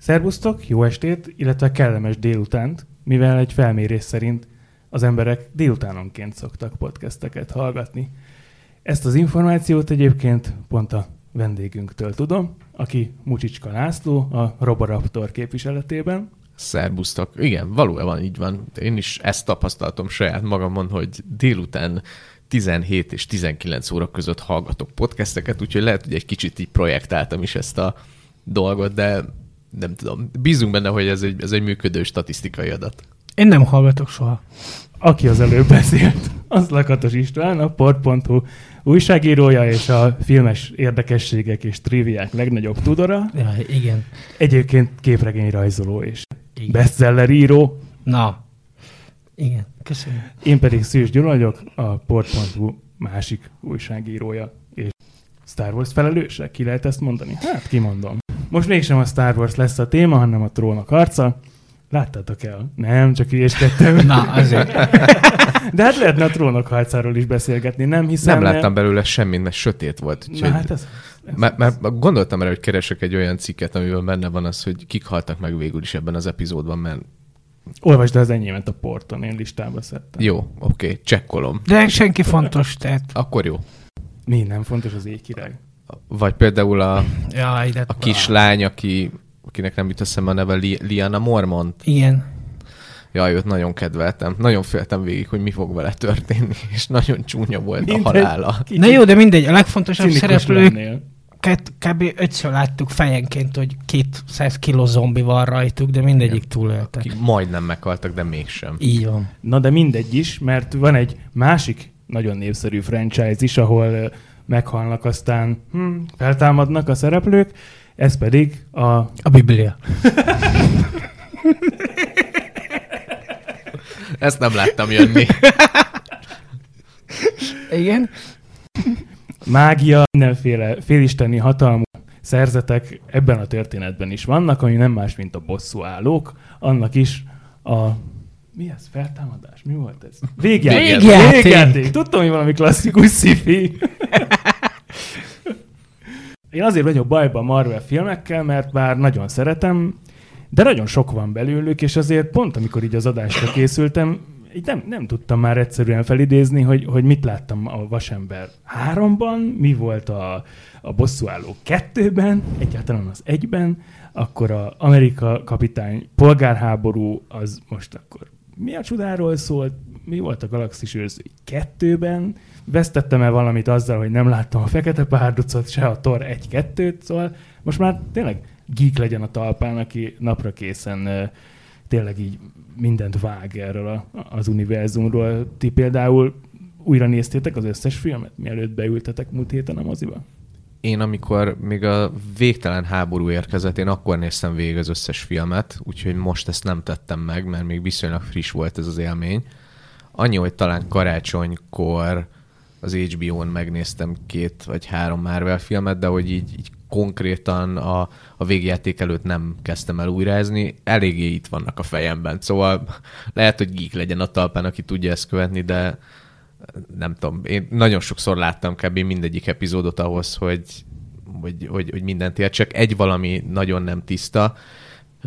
Szerbusztok, jó estét, illetve kellemes délutánt, mivel egy felmérés szerint az emberek délutánonként szoktak podcasteket hallgatni. Ezt az információt egyébként pont a vendégünktől tudom, aki Mucsicska László a Roboraptor képviseletében. Szerbusztok. Igen, valójában így van. Én is ezt tapasztaltam saját magamon, hogy délután 17 és 19 óra között hallgatok podcasteket, úgyhogy lehet, hogy egy kicsit így projektáltam is ezt a dolgot, de nem tudom. Bízunk benne, hogy ez egy, ez egy működő statisztikai adat. Én nem hallgatok soha. Aki az előbb beszélt, az Lakatos István, a port.hu újságírója és a filmes érdekességek és triviák legnagyobb tudora. Ja, igen. Egyébként képregényrajzoló és igen. bestseller író. Na, igen, köszönöm. Én pedig Szűs Gyula vagyok, a port.hu másik újságírója és Star Wars felelőse. Ki lehet ezt mondani? Hát kimondom. Most mégsem a Star Wars lesz a téma, hanem a trónok harca. Láttátok el? Nem, csak ügyeskedtem. Na, azért. De hát lehetne a trónok harcáról is beszélgetni, nem hiszem. Nem láttam belőle semmit, mert sötét volt. Na, hát ez, ez, Mert, mert gondoltam erre, hogy keresek egy olyan cikket, amiben benne van az, hogy kik haltak meg végül is ebben az epizódban, mert Olvasd el az enyémet a porton, én listába szedtem. jó, oké, okay, csekkolom. De senki fontos, tehát... Akkor jó. Mi nem fontos az éjkirály? Vagy például a, Ja, ide... a kislány, aki, akinek nem jut eszembe a neve, Li, Liana Mormont. Igen. Jaj, őt nagyon kedveltem. Nagyon féltem végig, hogy mi fog vele történni, és nagyon csúnya volt Mindegy. a halála. Na jó, de mindegy, a legfontosabb szereplők lennél. kb. ötször láttuk fejenként, hogy 200 kiló zombi van rajtuk, de mindegyik túlélte. Akik majdnem meghaltak, de mégsem. Így van. Na de mindegy is, mert van egy másik nagyon népszerű franchise is, ahol meghalnak, aztán hm, feltámadnak a szereplők, ez pedig a... A Biblia. Ezt nem láttam jönni. Igen? mágia, mindenféle félisteni hatalmú szerzetek ebben a történetben is vannak, ami nem más, mint a bosszú állók. Annak is a... Mi ez? Feltámadás? Mi volt ez? Végjáték. Végjáték. Végjáték. Tudtam, hogy valami klasszikus sci Én azért vagyok bajban Marvel filmekkel, mert bár nagyon szeretem, de nagyon sok van belőlük, és azért pont amikor így az adásra készültem, így nem, nem tudtam már egyszerűen felidézni, hogy, hogy mit láttam a Vasember 3-ban, mi volt a, a bosszúálló 2-ben, egyáltalán az 1-ben, akkor a Amerika kapitány polgárháború, az most akkor mi a csodáról szólt, mi volt a Galaxis őrzői 2-ben, vesztettem el valamit azzal, hogy nem láttam a Fekete Párducot, se a Thor 1-2-t, szóval most már tényleg geek legyen a talpán, aki napra készen tényleg így mindent vág erről a, az univerzumról. Ti például újra néztétek az összes filmet, mielőtt beültetek múlt héten a moziba? Én amikor még a végtelen háború érkezett, én akkor néztem végig az összes filmet, úgyhogy most ezt nem tettem meg, mert még viszonylag friss volt ez az élmény. Annyi, hogy talán karácsonykor az HBO-n megnéztem két vagy három Marvel filmet, de hogy így, így konkrétan a, a végjáték előtt nem kezdtem el újrázni, eléggé itt vannak a fejemben. Szóval lehet, hogy geek legyen a talpán, aki tudja ezt követni, de nem tudom, én nagyon sokszor láttam kb. mindegyik epizódot ahhoz, hogy, hogy, hogy, hogy mindent értsek. Egy valami nagyon nem tiszta,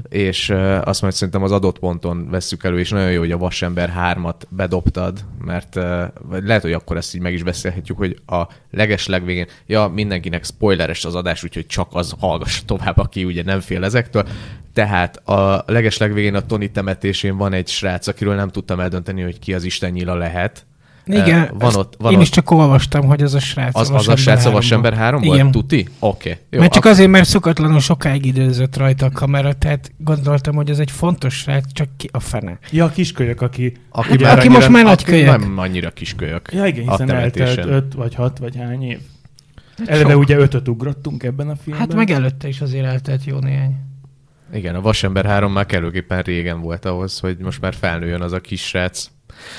és azt majd szerintem az adott ponton vesszük elő, és nagyon jó, hogy a Vasember 3-at bedobtad, mert vagy lehet, hogy akkor ezt így meg is beszélhetjük, hogy a leges legvégén, ja, mindenkinek spoileres az adás, úgyhogy csak az hallgassa tovább, aki ugye nem fél ezektől. Tehát a leges legvégén a Tony temetésén van egy srác, akiről nem tudtam eldönteni, hogy ki az Isten nyila lehet. Igen, van ott, van én ott, is csak olvastam, hogy az a srác. az, az a srác a Vasember 3 Igen. volt? Tuti? Oké. Okay. Jó, mert csak ak- azért, mert szokatlanul sokáig időzött rajta a kamera, tehát gondoltam, hogy ez egy fontos srác, csak ki a fene. Ja, a kiskölyök, aki... Aki, Hát, már aki annyira, most már nagy kölyök. Nem annyira kiskölyök. Ja igen, hiszen eltelt. 5 vagy 6 vagy hány év. Eleve ugye ötöt ugrottunk ebben a filmben. Hát meg előtte is azért eltelt jó néhány. Igen, a Vasember 3 már kellőképpen régen volt ahhoz, hogy most már felnőjön az a kis srác.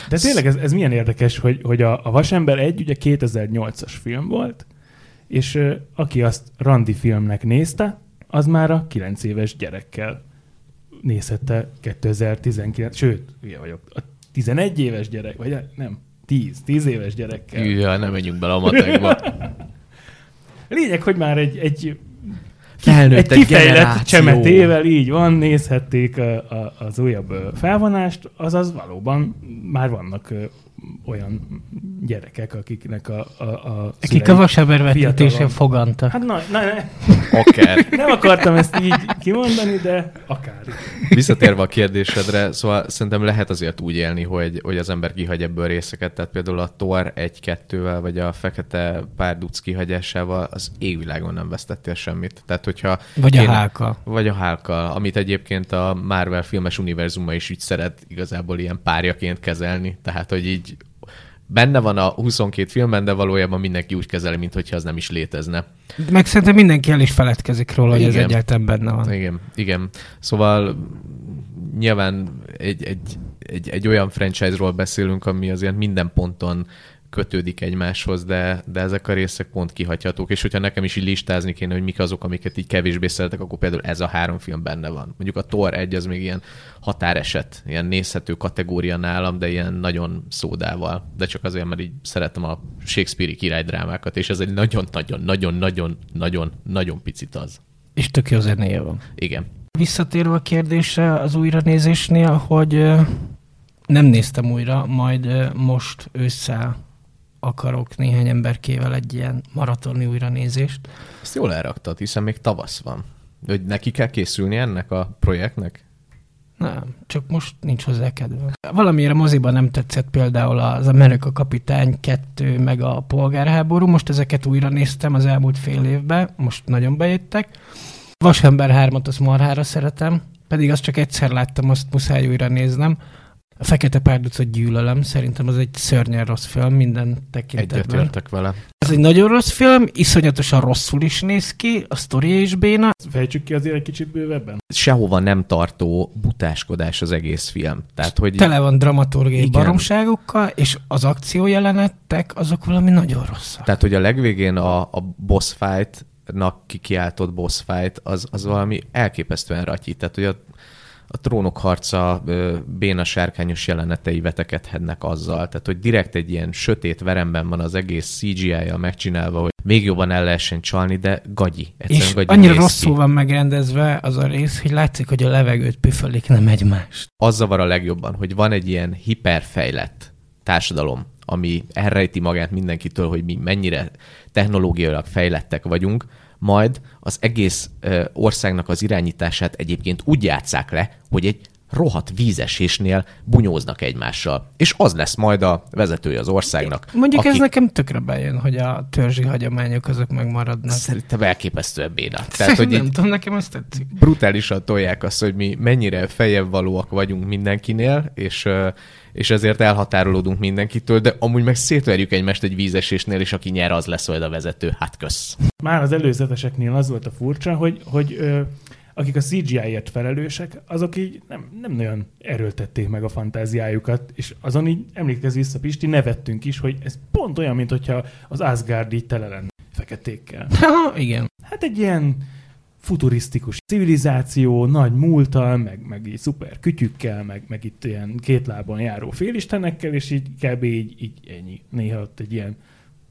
De tényleg ez, ez milyen érdekes, hogy, hogy a, a Vasember 1 ugye 2008-as film volt, és ö, aki azt randi filmnek nézte, az már a 9 éves gyerekkel nézhette 2019, sőt, ugye vagyok, a 11 éves gyerek, vagy nem, 10, 10 éves gyerekkel. Ja, nem menjünk bele a matekba. Lényeg, hogy már egy, egy Felnőtt egy kifejlett generáció. csemetével így van, nézhették a, a, az újabb felvonást, azaz valóban már vannak olyan gyerekek, akiknek a, a, a Akik a vasember vetítésen fiatalon. fogantak. Hát na, na, ne, Akár. nem akartam ezt így kimondani, de akár. Visszatérve a kérdésedre, szóval szerintem lehet azért úgy élni, hogy, hogy az ember kihagy ebből részeket, tehát például a Thor 1-2-vel, vagy a Fekete Párduc kihagyásával az égvilágon nem vesztettél semmit. Tehát, hogyha Vagy a kéne- hálka. Vagy a hálka, amit egyébként a Marvel filmes univerzuma is így szeret igazából ilyen párjaként kezelni. Tehát, hogy így benne van a 22 filmben, de valójában mindenki úgy kezeli, mintha az nem is létezne. Meg szerintem mindenki el is feledkezik róla, hogy ez Igen. egyáltalán benne van. Igen, igen. Szóval nyilván egy, egy, egy, egy olyan franchise-ról beszélünk, ami azért minden ponton kötődik egymáshoz, de, de ezek a részek pont kihagyhatók, és hogyha nekem is így listázni kéne, hogy mik azok, amiket így kevésbé szeretek, akkor például ez a három film benne van. Mondjuk a Thor 1 az még ilyen határeset, ilyen nézhető kategória nálam, de ilyen nagyon szódával. De csak azért, mert így szeretem a Shakespeare-i királydrámákat, és ez egy nagyon-nagyon-nagyon-nagyon-nagyon nagyon picit az. És tök jó zenéje van. Igen. Visszatérve a kérdésre az újranézésnél, hogy nem néztem újra, majd most ősszel akarok néhány emberkével egy ilyen maratoni újranézést. Ezt jól elraktad, hiszen még tavasz van. Hogy neki kell készülni ennek a projektnek? Nem, csak most nincs hozzá kedve. Valamiért a moziban nem tetszett például az Amerika Kapitány 2, meg a Polgárháború. Most ezeket újra néztem az elmúlt fél évben, most nagyon bejöttek. Vasember 3-at azt marhára szeretem, pedig azt csak egyszer láttam, azt muszáj újra néznem. A Fekete Párducot gyűlölöm, szerintem az egy szörnyen rossz film minden tekintetben. Egyetértek vele. Ez egy nagyon rossz film, iszonyatosan rosszul is néz ki, a sztoria is béna. Fejtsük ki azért egy kicsit bővebben. Sehova nem tartó butáskodás az egész film. Tehát, hogy Tele van dramaturgiai Igen. baromságokkal, és az akciójelenetek azok valami nagyon rosszak. Tehát, hogy a legvégén a, a boss fight nak kikiáltott boss fight, az, az valami elképesztően ratyi. Tehát, hogy a, a trónok harca béna sárkányos jelenetei vetekedhetnek azzal. Tehát, hogy direkt egy ilyen sötét veremben van az egész CGI-jal megcsinálva, hogy még jobban el lehessen csalni, de gagyi. Egyszerűen És gagyi annyira rosszul ki. van megrendezve az a rész, hogy látszik, hogy a levegőt püfölik, nem egymást. az zavar a legjobban, hogy van egy ilyen hiperfejlett társadalom, ami elrejti magát mindenkitől, hogy mi mennyire technológiailag fejlettek vagyunk, majd az egész országnak az irányítását egyébként úgy játszák le, hogy egy rohadt vízesésnél bunyóznak egymással. És az lesz majd a vezetője az országnak. Mondjuk aki ez nekem tökre bejön, hogy a törzsi hagyományok azok megmaradnak. Szerintem elképesztően béna. Tehát, hogy nem tudom, nekem ez tetszik. brutálisan tolják azt, hogy mi mennyire feljebb valóak vagyunk mindenkinél, és, és ezért elhatárolódunk mindenkitől, de amúgy meg szétverjük egymást egy vízesésnél, és aki nyer, az lesz majd a vezető. Hát kösz. Már az előzeteseknél az volt a furcsa, hogy, hogy ö, akik a CGI-ért felelősek, azok így nem, nem nagyon erőltették meg a fantáziájukat, és azon így emlékezz vissza, Pisti, nevettünk is, hogy ez pont olyan, mint hogyha az Asgard így tele lenne feketékkel. Ha, igen. Hát egy ilyen futurisztikus civilizáció, nagy múltal, meg, meg így szuper kütyükkel, meg, meg itt ilyen két lábon járó félistenekkel, és így kb. így, így ennyi. Néha ott egy ilyen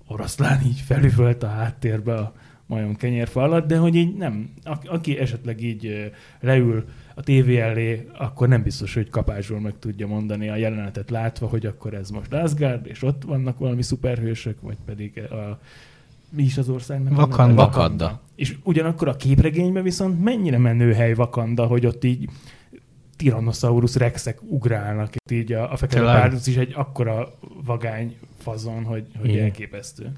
oroszlán így felüvölt a háttérbe a majom kenyérfa alatt, de hogy így nem, a, aki esetleg így leül a tévé elé, akkor nem biztos, hogy kapásról meg tudja mondani a jelenetet látva, hogy akkor ez most Asgard, és ott vannak valami szuperhősök, vagy pedig a mi is az országnak? a neve? Wakanda. Wakanda. És ugyanakkor a képregényben viszont mennyire menő hely Vakanda, hogy ott így Tyrannosaurus rexek ugrálnak, itt így a, a fekete párduc is egy akkora vagány fazon, hogy, hogy Igen. elképesztő.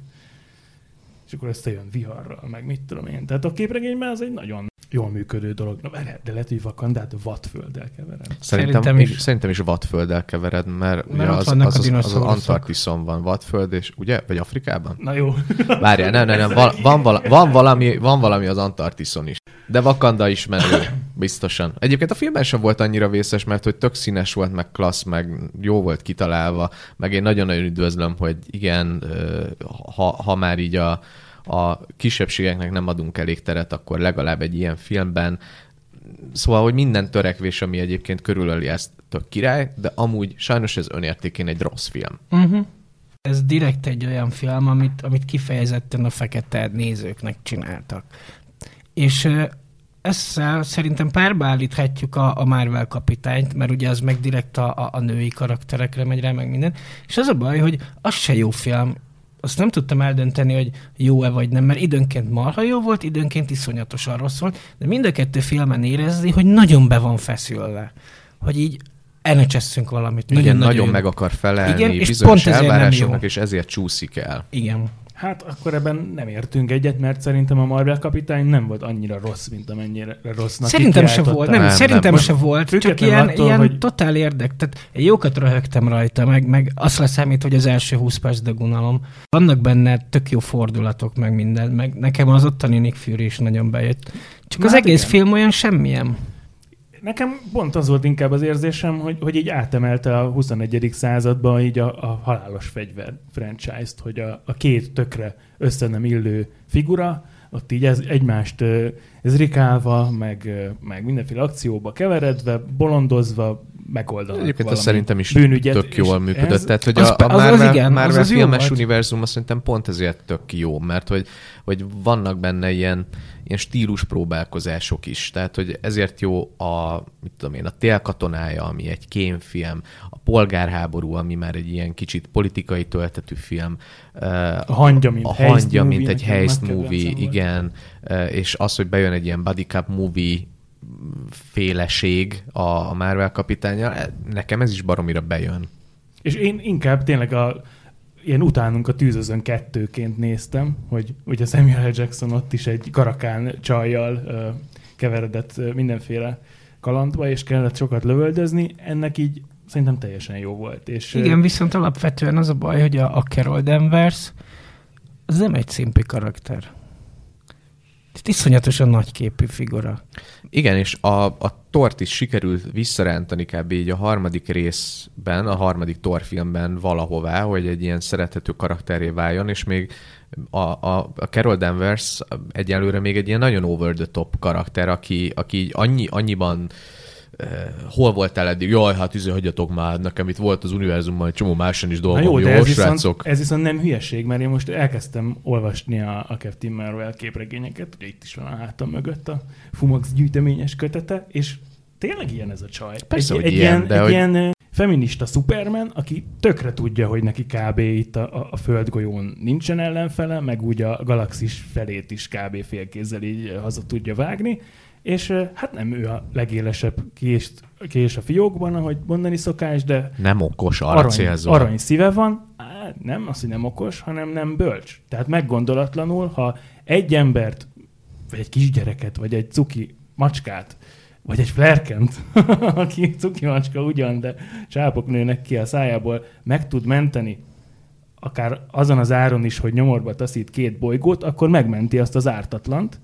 És akkor összejön viharral, meg mit tudom én. Tehát a képregényben az egy nagyon jól működő dolog. Na, de lehet, hogy Vakandát vatfölddel keverem. Szerintem, Szerintem is. is. Szerintem is vadfölddel kevered, mert, ugye ott az, az, az, az, az. Antarktiszon van vadföld, és ugye? Vagy Afrikában? Na jó. Várjál, nem, nem, nem, van, van, vala, van, valami, van valami az Antarktiszon is. De Wakanda is menő, biztosan. Egyébként a filmben sem volt annyira vészes, mert hogy tök színes volt, meg klassz, meg jó volt kitalálva, meg én nagyon-nagyon üdvözlöm, hogy igen, ha, ha már így a, a kisebbségeknek nem adunk elég teret, akkor legalább egy ilyen filmben Szóval, hogy minden törekvés, ami egyébként körülöli ezt, tök király, de amúgy sajnos ez önértékén egy rossz film. Uh-huh. Ez direkt egy olyan film, amit, amit kifejezetten a fekete nézőknek csináltak. És ezzel szerintem párba állíthatjuk a, a Marvel kapitányt, mert ugye az meg direkt a, a, a női karakterekre megy rá, meg minden. És az a baj, hogy az se jó film. Azt nem tudtam eldönteni, hogy jó-e vagy nem, mert időnként marha jó volt, időnként iszonyatosan rossz volt, de mind a kettő filmen érezni, hogy nagyon be van feszülve. Hogy így elnecseszünk valamit. Igen, Nagyon, nagyon meg akar felelni Igen, és bizonyos pont elvárásoknak, és ezért csúszik el. Igen. Hát akkor ebben nem értünk egyet, mert szerintem a Marvel kapitány nem volt annyira rossz, mint amennyire rossznak Szerintem se volt, nem, Nem, szerintem nem. se volt, csak ilyen, attól, ilyen hogy- totál érdek. Tehát én jókat röhögtem rajta, meg, meg azt leszámít, hogy az első 20 perc dögunalom. Vannak benne tök jó fordulatok, meg minden, meg nekem az ottani Nick Fury is nagyon bejött. Csak Na az hát egész igen. film olyan semmilyen. Nekem pont az volt inkább az érzésem, hogy, hogy így átemelte a 21. századba így a, a halálos fegyver franchise-t, hogy a, a két tökre össze nem illő figura, ott így ez, egymást ö, zrikálva, meg, meg mindenféle akcióba keveredve, bolondozva, megoldanak Egyébként valami az szerintem is bűnügyet, tök jól működött. ez- Tehát, hogy az a, a az- az Marvel, igen, az Marvel az filmes univerzum azt szerintem pont ezért tök jó, mert hogy, hogy vannak benne ilyen, ilyen stílus próbálkozások is. Tehát, hogy ezért jó a, mit tudom én, a Télkatonája, ami egy kémfilm, a Polgárháború, ami már egy ilyen kicsit politikai töltetű film, A hangya, mint a hangya, mint egy heist movie, igen, és az, hogy bejön egy ilyen buddy cup movie féleség a a Marvel kapitánya, nekem ez is baromira bejön. És én inkább tényleg a ilyen utánunk a tűzözön kettőként néztem, hogy ugye Samuel L. Jackson ott is egy karakán csajjal ö, keveredett ö, mindenféle kalandba, és kellett sokat lövöldözni, ennek így szerintem teljesen jó volt. És, Igen, viszont alapvetően az a baj, hogy a, a Carol Danvers az nem egy szimpi karakter. Iszonyatosan nagyképű figura. Igen, és a, a tort is sikerült visszarántani kb. így a harmadik részben, a harmadik Thor filmben valahová, hogy egy ilyen szerethető karakteré váljon, és még a, a, a Carol Danvers egyelőre még egy ilyen nagyon over the top karakter, aki, aki annyi, annyiban hol voltál eddig? Jaj, hát izé, hagyjatok már, nekem itt volt az univerzumban egy csomó máson is Na dolgom, jó, jó, jó ez viszont, srácok? ez viszont nem hülyeség, mert én most elkezdtem olvasni a, a Captain Marvel képregényeket, ugye itt is van a hátam mögött a Fumax gyűjteményes kötete, és tényleg ilyen ez a csaj. Persze, egy, hogy egy ilyen, ilyen, de egy hogy- ilyen feminista Superman, aki tökre tudja, hogy neki kb. itt a, a, földgolyón nincsen ellenfele, meg úgy a galaxis felét is kb. félkézzel így haza tudja vágni, és hát nem ő a legélesebb kést, kés a fiókban, ahogy mondani szokás, de Nem okos, arra arany, célzol. arany szíve van, Á, nem az, hogy nem okos, hanem nem bölcs. Tehát meggondolatlanul, ha egy embert, vagy egy kisgyereket, vagy egy cuki macskát, vagy egy flerkent, aki cuki macska ugyan, de csápok nőnek ki a szájából, meg tud menteni, akár azon az áron is, hogy nyomorba taszít két bolygót, akkor megmenti azt az ártatlant.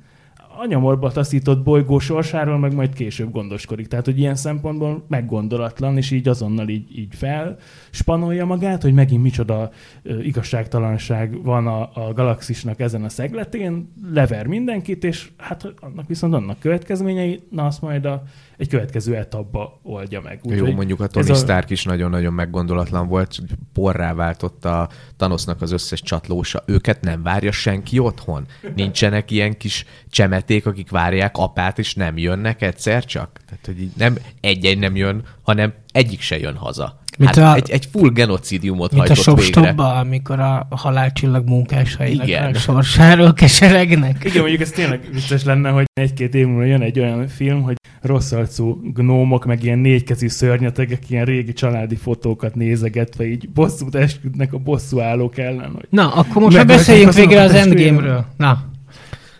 A nyomorba taszított bolygó sorsáról meg majd később gondoskodik. Tehát, hogy ilyen szempontból meggondolatlan, és így azonnal így, így fel spanolja magát, hogy megint micsoda ö, igazságtalanság van a, a galaxisnak ezen a szegletén, lever mindenkit, és hát annak viszont annak következményei, na azt majd a, egy következő etapba oldja meg. Jó, Úgyhogy mondjuk a Tony a- Stark is nagyon-nagyon meggondolatlan volt, porrá váltotta Thanosnak az összes csatlósa. Őket nem várja senki otthon. Nincsenek ilyen kis csemeték, akik várják apát, és nem jönnek egyszer csak. Tehát, hogy így nem egy-egy nem jön, hanem egyik se jön haza. Mint hát a- egy, egy full genocidiumot Mint a hajtott végre. Shopstopba, amikor a halálcsillag munkásainak Igen. a sorsáról keseregnek. Igen, mondjuk ez tényleg vicces lenne, hogy egy-két év múlva jön egy olyan film, hogy rossz arcú gnómok, meg ilyen négykezű szörnyetegek, ilyen régi családi fotókat nézegetve így bosszút esküdnek a bosszúállók ellen. Hogy Na, akkor most beszéljünk végre a az. Endgame-ről. Na,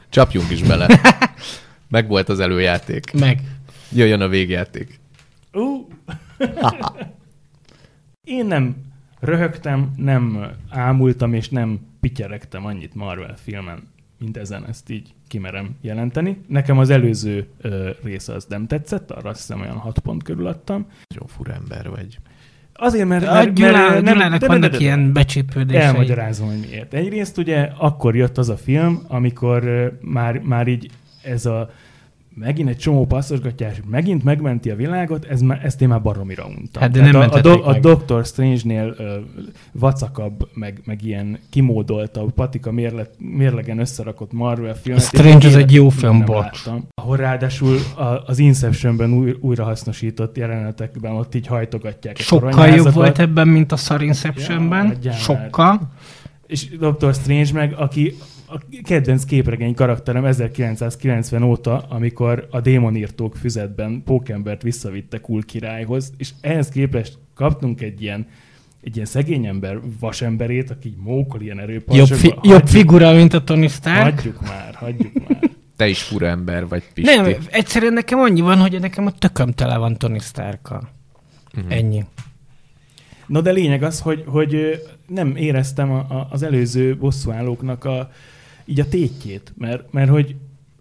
Csapjunk is bele. Meg volt az előjáték. meg. Jöjjön a végjáték. Ú! Én nem röhögtem, nem ámultam és nem pityeregtem annyit Marvel filmen, mint ezen ezt így kimerem jelenteni. Nekem az előző ö, része az nem tetszett, arra azt hiszem olyan hat pont körül adtam. Nagyon fura ember vagy. Azért, mert, A mert, Gyulá, mert Gyulának de- de- vannak de- de- ilyen becsípődései. Elmagyarázom, hogy miért. Egyrészt ugye akkor jött az a film, amikor ö, már, már így ez a megint egy csomó passzosgatjás, megint megmenti a világot, ez, már- ezt én már baromira untam. Hát de Tehát nem a, a, do, a. Doctor Strange-nél ö, vacakabb, meg, meg ilyen kimódoltabb, patika mérle, mérlegen összerakott Marvel filmet. A Strange az egy jó film, bocs. Ahol ráadásul a, az Inceptionben új, újra hasznosított jelenetekben ott így hajtogatják a Sokkal jobb volt ebben, mint a Szar Inceptionben. Ja, már. Sokkal. És Dr. Strange meg, aki a kedvenc képregény karakterem 1990 óta, amikor a démonírtók füzetben Pókembert visszavitte Kul királyhoz, és ehhez képest kaptunk egy ilyen egy ilyen szegény ember vasemberét, aki így mókol ilyen Jobb, erőparsokba. fi- jobb figura, mint a Tony Stark. Hagyjuk már, hagyjuk már. Te is fura ember vagy, Pisti. Nem, egyszerűen nekem annyi van, hogy nekem a tököm tele van Tony Starkkal. Mhm. Ennyi. No de lényeg az, hogy, hogy nem éreztem a, a, az előző bosszúállóknak a, így a tétjét, mert, mert hogy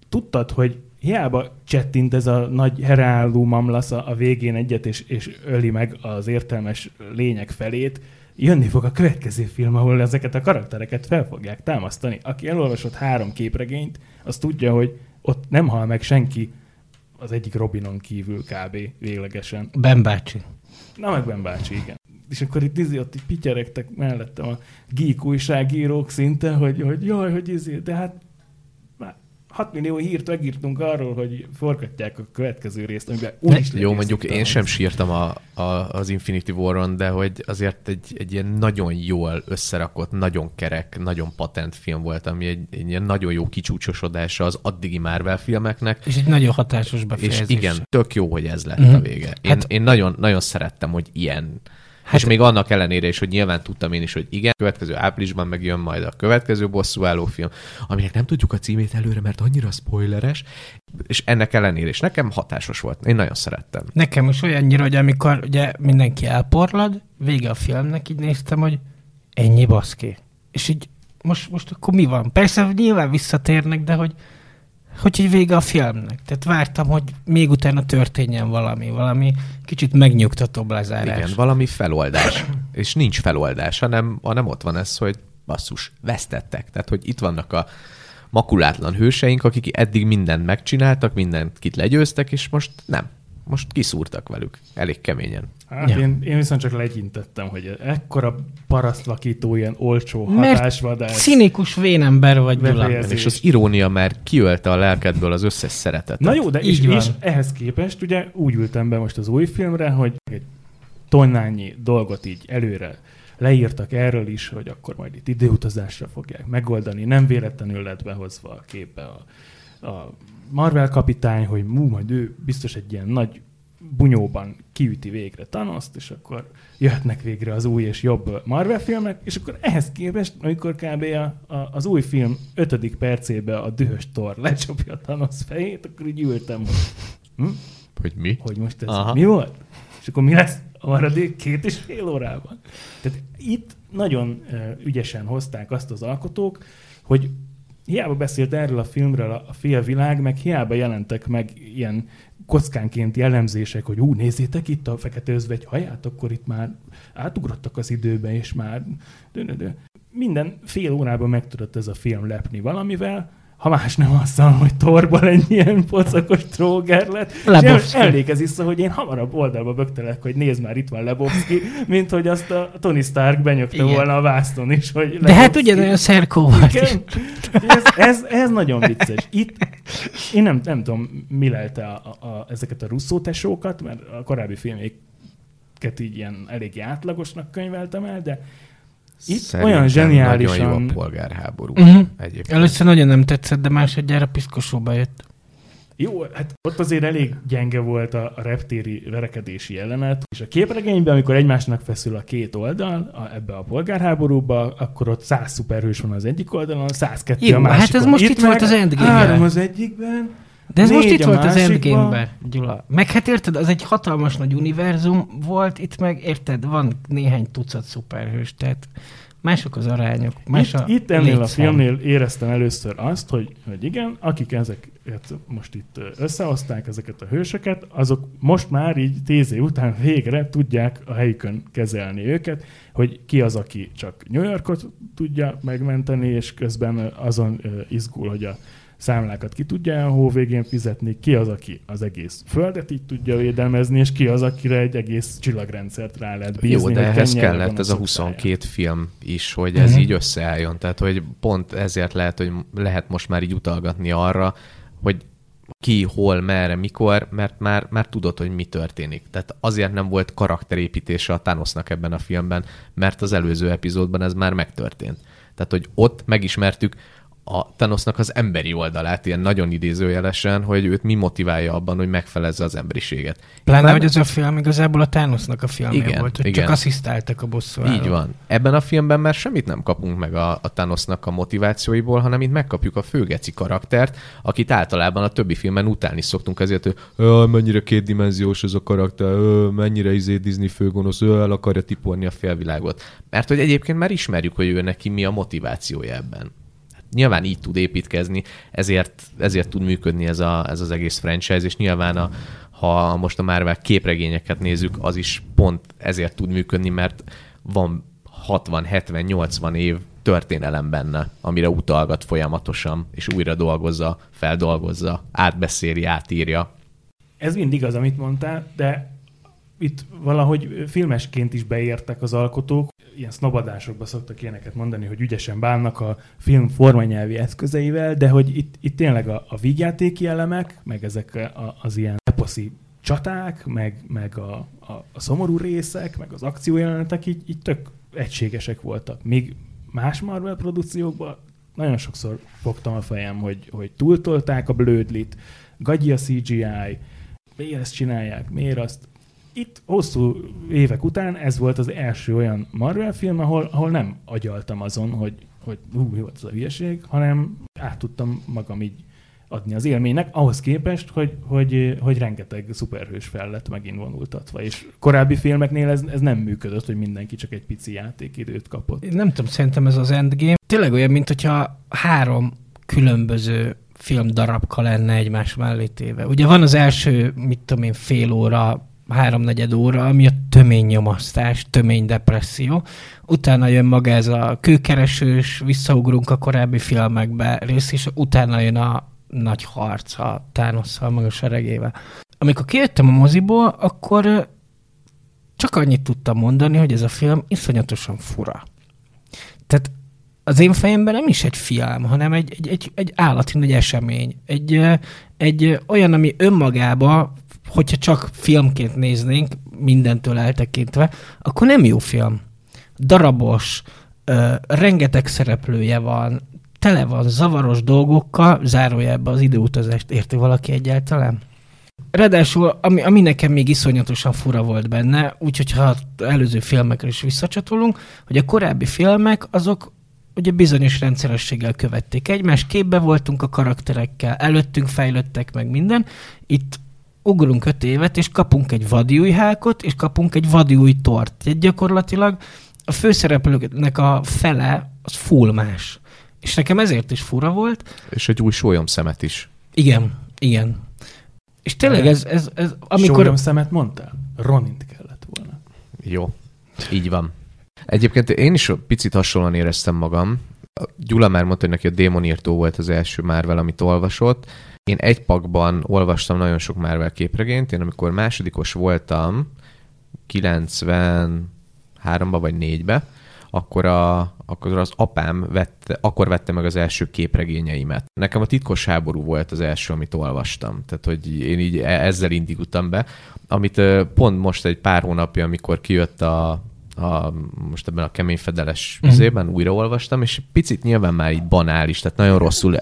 tudtad, hogy hiába csettint ez a nagy hereálló mamlasz a, a végén egyet, és, és öli meg az értelmes lények felét, jönni fog a következő film, ahol ezeket a karaktereket fel fogják támasztani. Aki elolvasott három képregényt, az tudja, hogy ott nem hal meg senki az egyik Robinon kívül kb. véglegesen. Ben bácsi. Na meg Ben bácsi, igen. És akkor itt izé, ott így pityeregtek mellettem a geek újságírók szinte, hogy, hogy jaj, hogy izé, de hát már 6 millió hírt megírtunk arról, hogy forgatják a következő részt, amiben úgy is Jó, mondjuk én sem sírtam a, a, az Infinity War-on, de hogy azért egy, egy ilyen nagyon jól összerakott, nagyon kerek, nagyon patent film volt, ami egy, egy ilyen nagyon jó kicsúcsosodása az addigi Marvel filmeknek, És egy nagyon hatásos és befejezés. igen, tök jó, hogy ez lett Mhm. a vége. Én, Hát- én nagyon, nagyon szerettem, hogy ilyen. Hát- és még annak ellenére is, hogy nyilván tudtam én is, hogy igen, következő áprilisban megjön majd a következő bosszúálló film, aminek nem tudjuk a címét előre, mert annyira spoileres, és ennek ellenére is nekem hatásos volt. Én nagyon szerettem. Nekem is olyannyira, hogy amikor ugye mindenki elporlad, vége a filmnek, így néztem, hogy ennyi baszki. És így most, most akkor mi van? Persze nyilván visszatérnek, de hogy hogy egy vége a filmnek. Tehát vártam, hogy még utána történjen valami, valami kicsit megnyugtatóbb lezárás. Igen, valami feloldás. És nincs feloldás, hanem, hanem ott van ez, hogy basszus, vesztettek. Tehát, hogy itt vannak a makulátlan hőseink, akik eddig mindent megcsináltak, mindent kit legyőztek, és most nem. Most kiszúrtak velük. Elég keményen. Hát Ja. én, én viszont csak legyintettem, hogy ekkora parasztvakító, ilyen olcsó Mert hatásvadás. Cinikus vénember vagy, Gyula. És is. az irónia már kiölte a lelkedből az összes szeretetet. Na jó, de és, Így van. és ehhez képest ugye úgy ültem be most az új filmre, hogy egy tonnányi dolgot így előre leírtak erről is, hogy akkor majd itt időutazásra fogják megoldani. Nem véletlenül lett behozva a képbe a, a Marvel kapitány, hogy mú, majd ő biztos egy ilyen nagy bunyóban kiüti végre Thanos-t, és akkor jöhetnek végre az új és jobb Marvel filmek, és akkor ehhez képest, amikor kb. A, a, az új film ötödik percébe a dühös Thor lecsapja Thanos fejét, akkor így ültem, hogy, hm? Hogy mi? hogy most ez Aha. Mi volt? És akkor mi lesz a maradék két és fél órában? Tehát itt nagyon ügyesen hozták azt az alkotók, hogy hiába beszélt erről a filmről a a félvilág, meg hiába jelentek meg ilyen kockánként jellemzések, hogy ú, nézzétek itt a fekete özvegy haját, akkor itt már átugrottak az időbe, és már dö. minden fél órában meg tudott ez a film lepni valamivel, ha más nem azzal, hogy torban egy ilyen pocakos tróger lett. Lebowski. emlékez vissza, hogy én hamarabb oldalba bögtelek, hogy nézd már, itt van Lebowski, mint hogy azt a Tony Stark benyögte Igen. volna a vászton is, hogy De hát Lebowski. ugyanolyan szerkó volt. Igen. Ez, ez, ez nagyon vicces. Itt én nem, nem tudom, mi lelte a, a, a, ezeket a russzó tesókat, mert a korábbi filméket így ilyen eléggé átlagosnak könyveltem el, de itt Szerintem olyan zseniálisan... Nagyon jó a polgárháború. Uh-huh. Egyébként. Először nagyon nem tetszett, de másodjára piszkosóba jött. Jó, hát ott azért elég gyenge volt a, reptéri verekedési jelenet, és a képregényben, amikor egymásnak feszül a két oldal a, ebbe a polgárháborúba, akkor ott száz szuperhős van az egyik oldalon, 102 Jó, a hát másikon. ez most itt volt az Endgame-ben. Három az egyikben, De ez most Négy itt a volt az másikban. Endgame-ben, Gyula. Meg hát érted, az egy hatalmas nagy univerzum volt, itt meg érted, van néhány tucat szuperhős, tehát mások az arányok, más itt, a itt ennél a létszám. filmnél éreztem először azt, hogy, hogy igen, akik ezeket most itt összehozták, ezeket a hősöket, azok most már így tíz év után végre tudják a helyükön kezelni őket, hogy ki az, aki csak New Yorkot tudja megmenteni, és közben azon izgul, hogy a számlákat ki tudja a hó végén fizetni, ki az, aki az egész földet így tudja védelmezni, és ki az, akire egy egész csillagrendszert rá lehet bízni. Jó, de ehhez kellett ez a szoktája. 22 film is, hogy ez Mhm. így összeálljon. Tehát, hogy pont ezért lehet, hogy lehet most már így utalgatni arra, hogy ki, hol, merre, mikor, mert már, már tudod, hogy mi történik. Tehát azért nem volt karakterépítése a Thanosnak ebben a filmben, mert az előző epizódban ez már megtörtént. Tehát, hogy ott megismertük a Thanosnak az emberi oldalát, ilyen nagyon idézőjelesen, hogy őt mi motiválja abban, hogy megfelezze az emberiséget. Pláne, Már- hogy ez a film igazából a Thanosnak a filmje Igen, volt, hogy igen. csak asszisztáltak a bosszú Így van. Ebben a filmben már semmit nem kapunk meg a, a Thanosnak a motivációiból, hanem itt megkapjuk a főgeci karaktert, akit általában a többi filmben utálni szoktunk azért, hogy "Jaj, mennyire kétdimenziós ez a karakter, ö, mennyire izé Disney főgonosz, ö, el akarja tiporni a félvilágot. Mert hogy egyébként már ismerjük, hogy ő neki mi a motivációja ebben. Nyilván így tud építkezni, ezért, ezért tud működni ez, a, ez az egész franchise, és nyilván a, ha most a Marvel képregényeket nézzük, az is pont ezért tud működni, mert van 60, 70, 80 év történelem benne, amire utalgat folyamatosan, és újra dolgozza, feldolgozza, átbeszéli, átírja. Ez mind igaz, amit mondtál, de itt valahogy filmesként is beértek az alkotók. Ilyen sznobadásokba szoktak ilyeneket mondani, hogy ügyesen bánnak a film formanyelvi eszközeivel, de hogy itt, itt tényleg a, a vígjátéki elemek, meg ezek a, az ilyen eposzi csaták, meg, meg a, a, a szomorú részek, meg az akciójelenetek így, így tök egységesek voltak. Míg más Marvel produkciókban nagyon sokszor fogtam a fejem, hogy, hogy túltolták a blödlit, gagyi a CGI, miért ezt csinálják, miért azt. Itt hosszú évek után ez volt az első olyan Marvel film, ahol, ahol nem agyaltam azon, hogy, hogy hú, mi volt ez a hülyeség, hanem át tudtam magam így adni az élménynek, ahhoz képest, hogy, hogy, hogy rengeteg szuperhős fel lett megint vonultatva. És korábbi filmeknél ez, ez nem működött, hogy mindenki csak egy pici játékidőt kapott. Én nem tudom, szerintem ez az Endgame tényleg olyan, mint hogyha három különböző film darabka lenne egymás mellé téve. Ugye van az első, mit tudom én, fél óra, háromnegyed óra, ami a tömény nyomasztás, tömény depresszió. Utána jön maga ez a kőkeresős, visszaugrunk a korábbi filmekbe rész, és utána jön a nagy harc a Thanos-szal, meg a seregével. Amikor kijöttem a moziból, akkor csak annyit tudtam mondani, hogy ez a film iszonyatosan fura. Tehát az én fejemben nem is egy film, hanem egy, egy, egy, egy állati nagy esemény. Egy, egy olyan, ami önmagába, hogyha csak filmként néznénk, mindentől eltekintve, akkor nem jó film. Darabos, ö, rengeteg szereplője van, tele van zavaros dolgokkal, zárójelben az időutazást érti valaki egyáltalán? Ráadásul, ami, ami nekem még iszonyatosan fura volt benne, úgyhogy ha előző filmekre is visszacsatolunk, hogy a korábbi filmek azok ugye bizonyos rendszerességgel követték egymást, képbe voltunk a karakterekkel, előttünk fejlődtek meg minden, itt ugrunk öt évet, és kapunk egy vadiúj hákot, és kapunk egy vadiúj tort. Egy gyakorlatilag a főszereplőknek a fele az full más. És nekem ezért is fura volt. És egy új sólyom szemet is. Igen, igen. És tényleg ez, ez, ez Amikor... amikor... szemet mondtál? Ronint kellett volna. Jó, így van. Egyébként én is picit hasonlóan éreztem magam. Gyula már mondta, hogy neki a démonírtó volt az első Marvel, amit olvasott. Én egy pakban olvastam nagyon sok Marvel képregényt. Én amikor másodikos voltam, 93-ba vagy 4-be, akkor, a, akkor az apám vette, akkor vette meg az első képregényeimet. Nekem a titkos háború volt az első, amit olvastam. Tehát, hogy én így e- ezzel indítottam be. Amit pont most egy pár hónapja, amikor kijött a, a, most ebben a kemény fedeles Mhm. üzében újra olvastam, és picit nyilván már így banális, tehát nagyon rosszul, ö,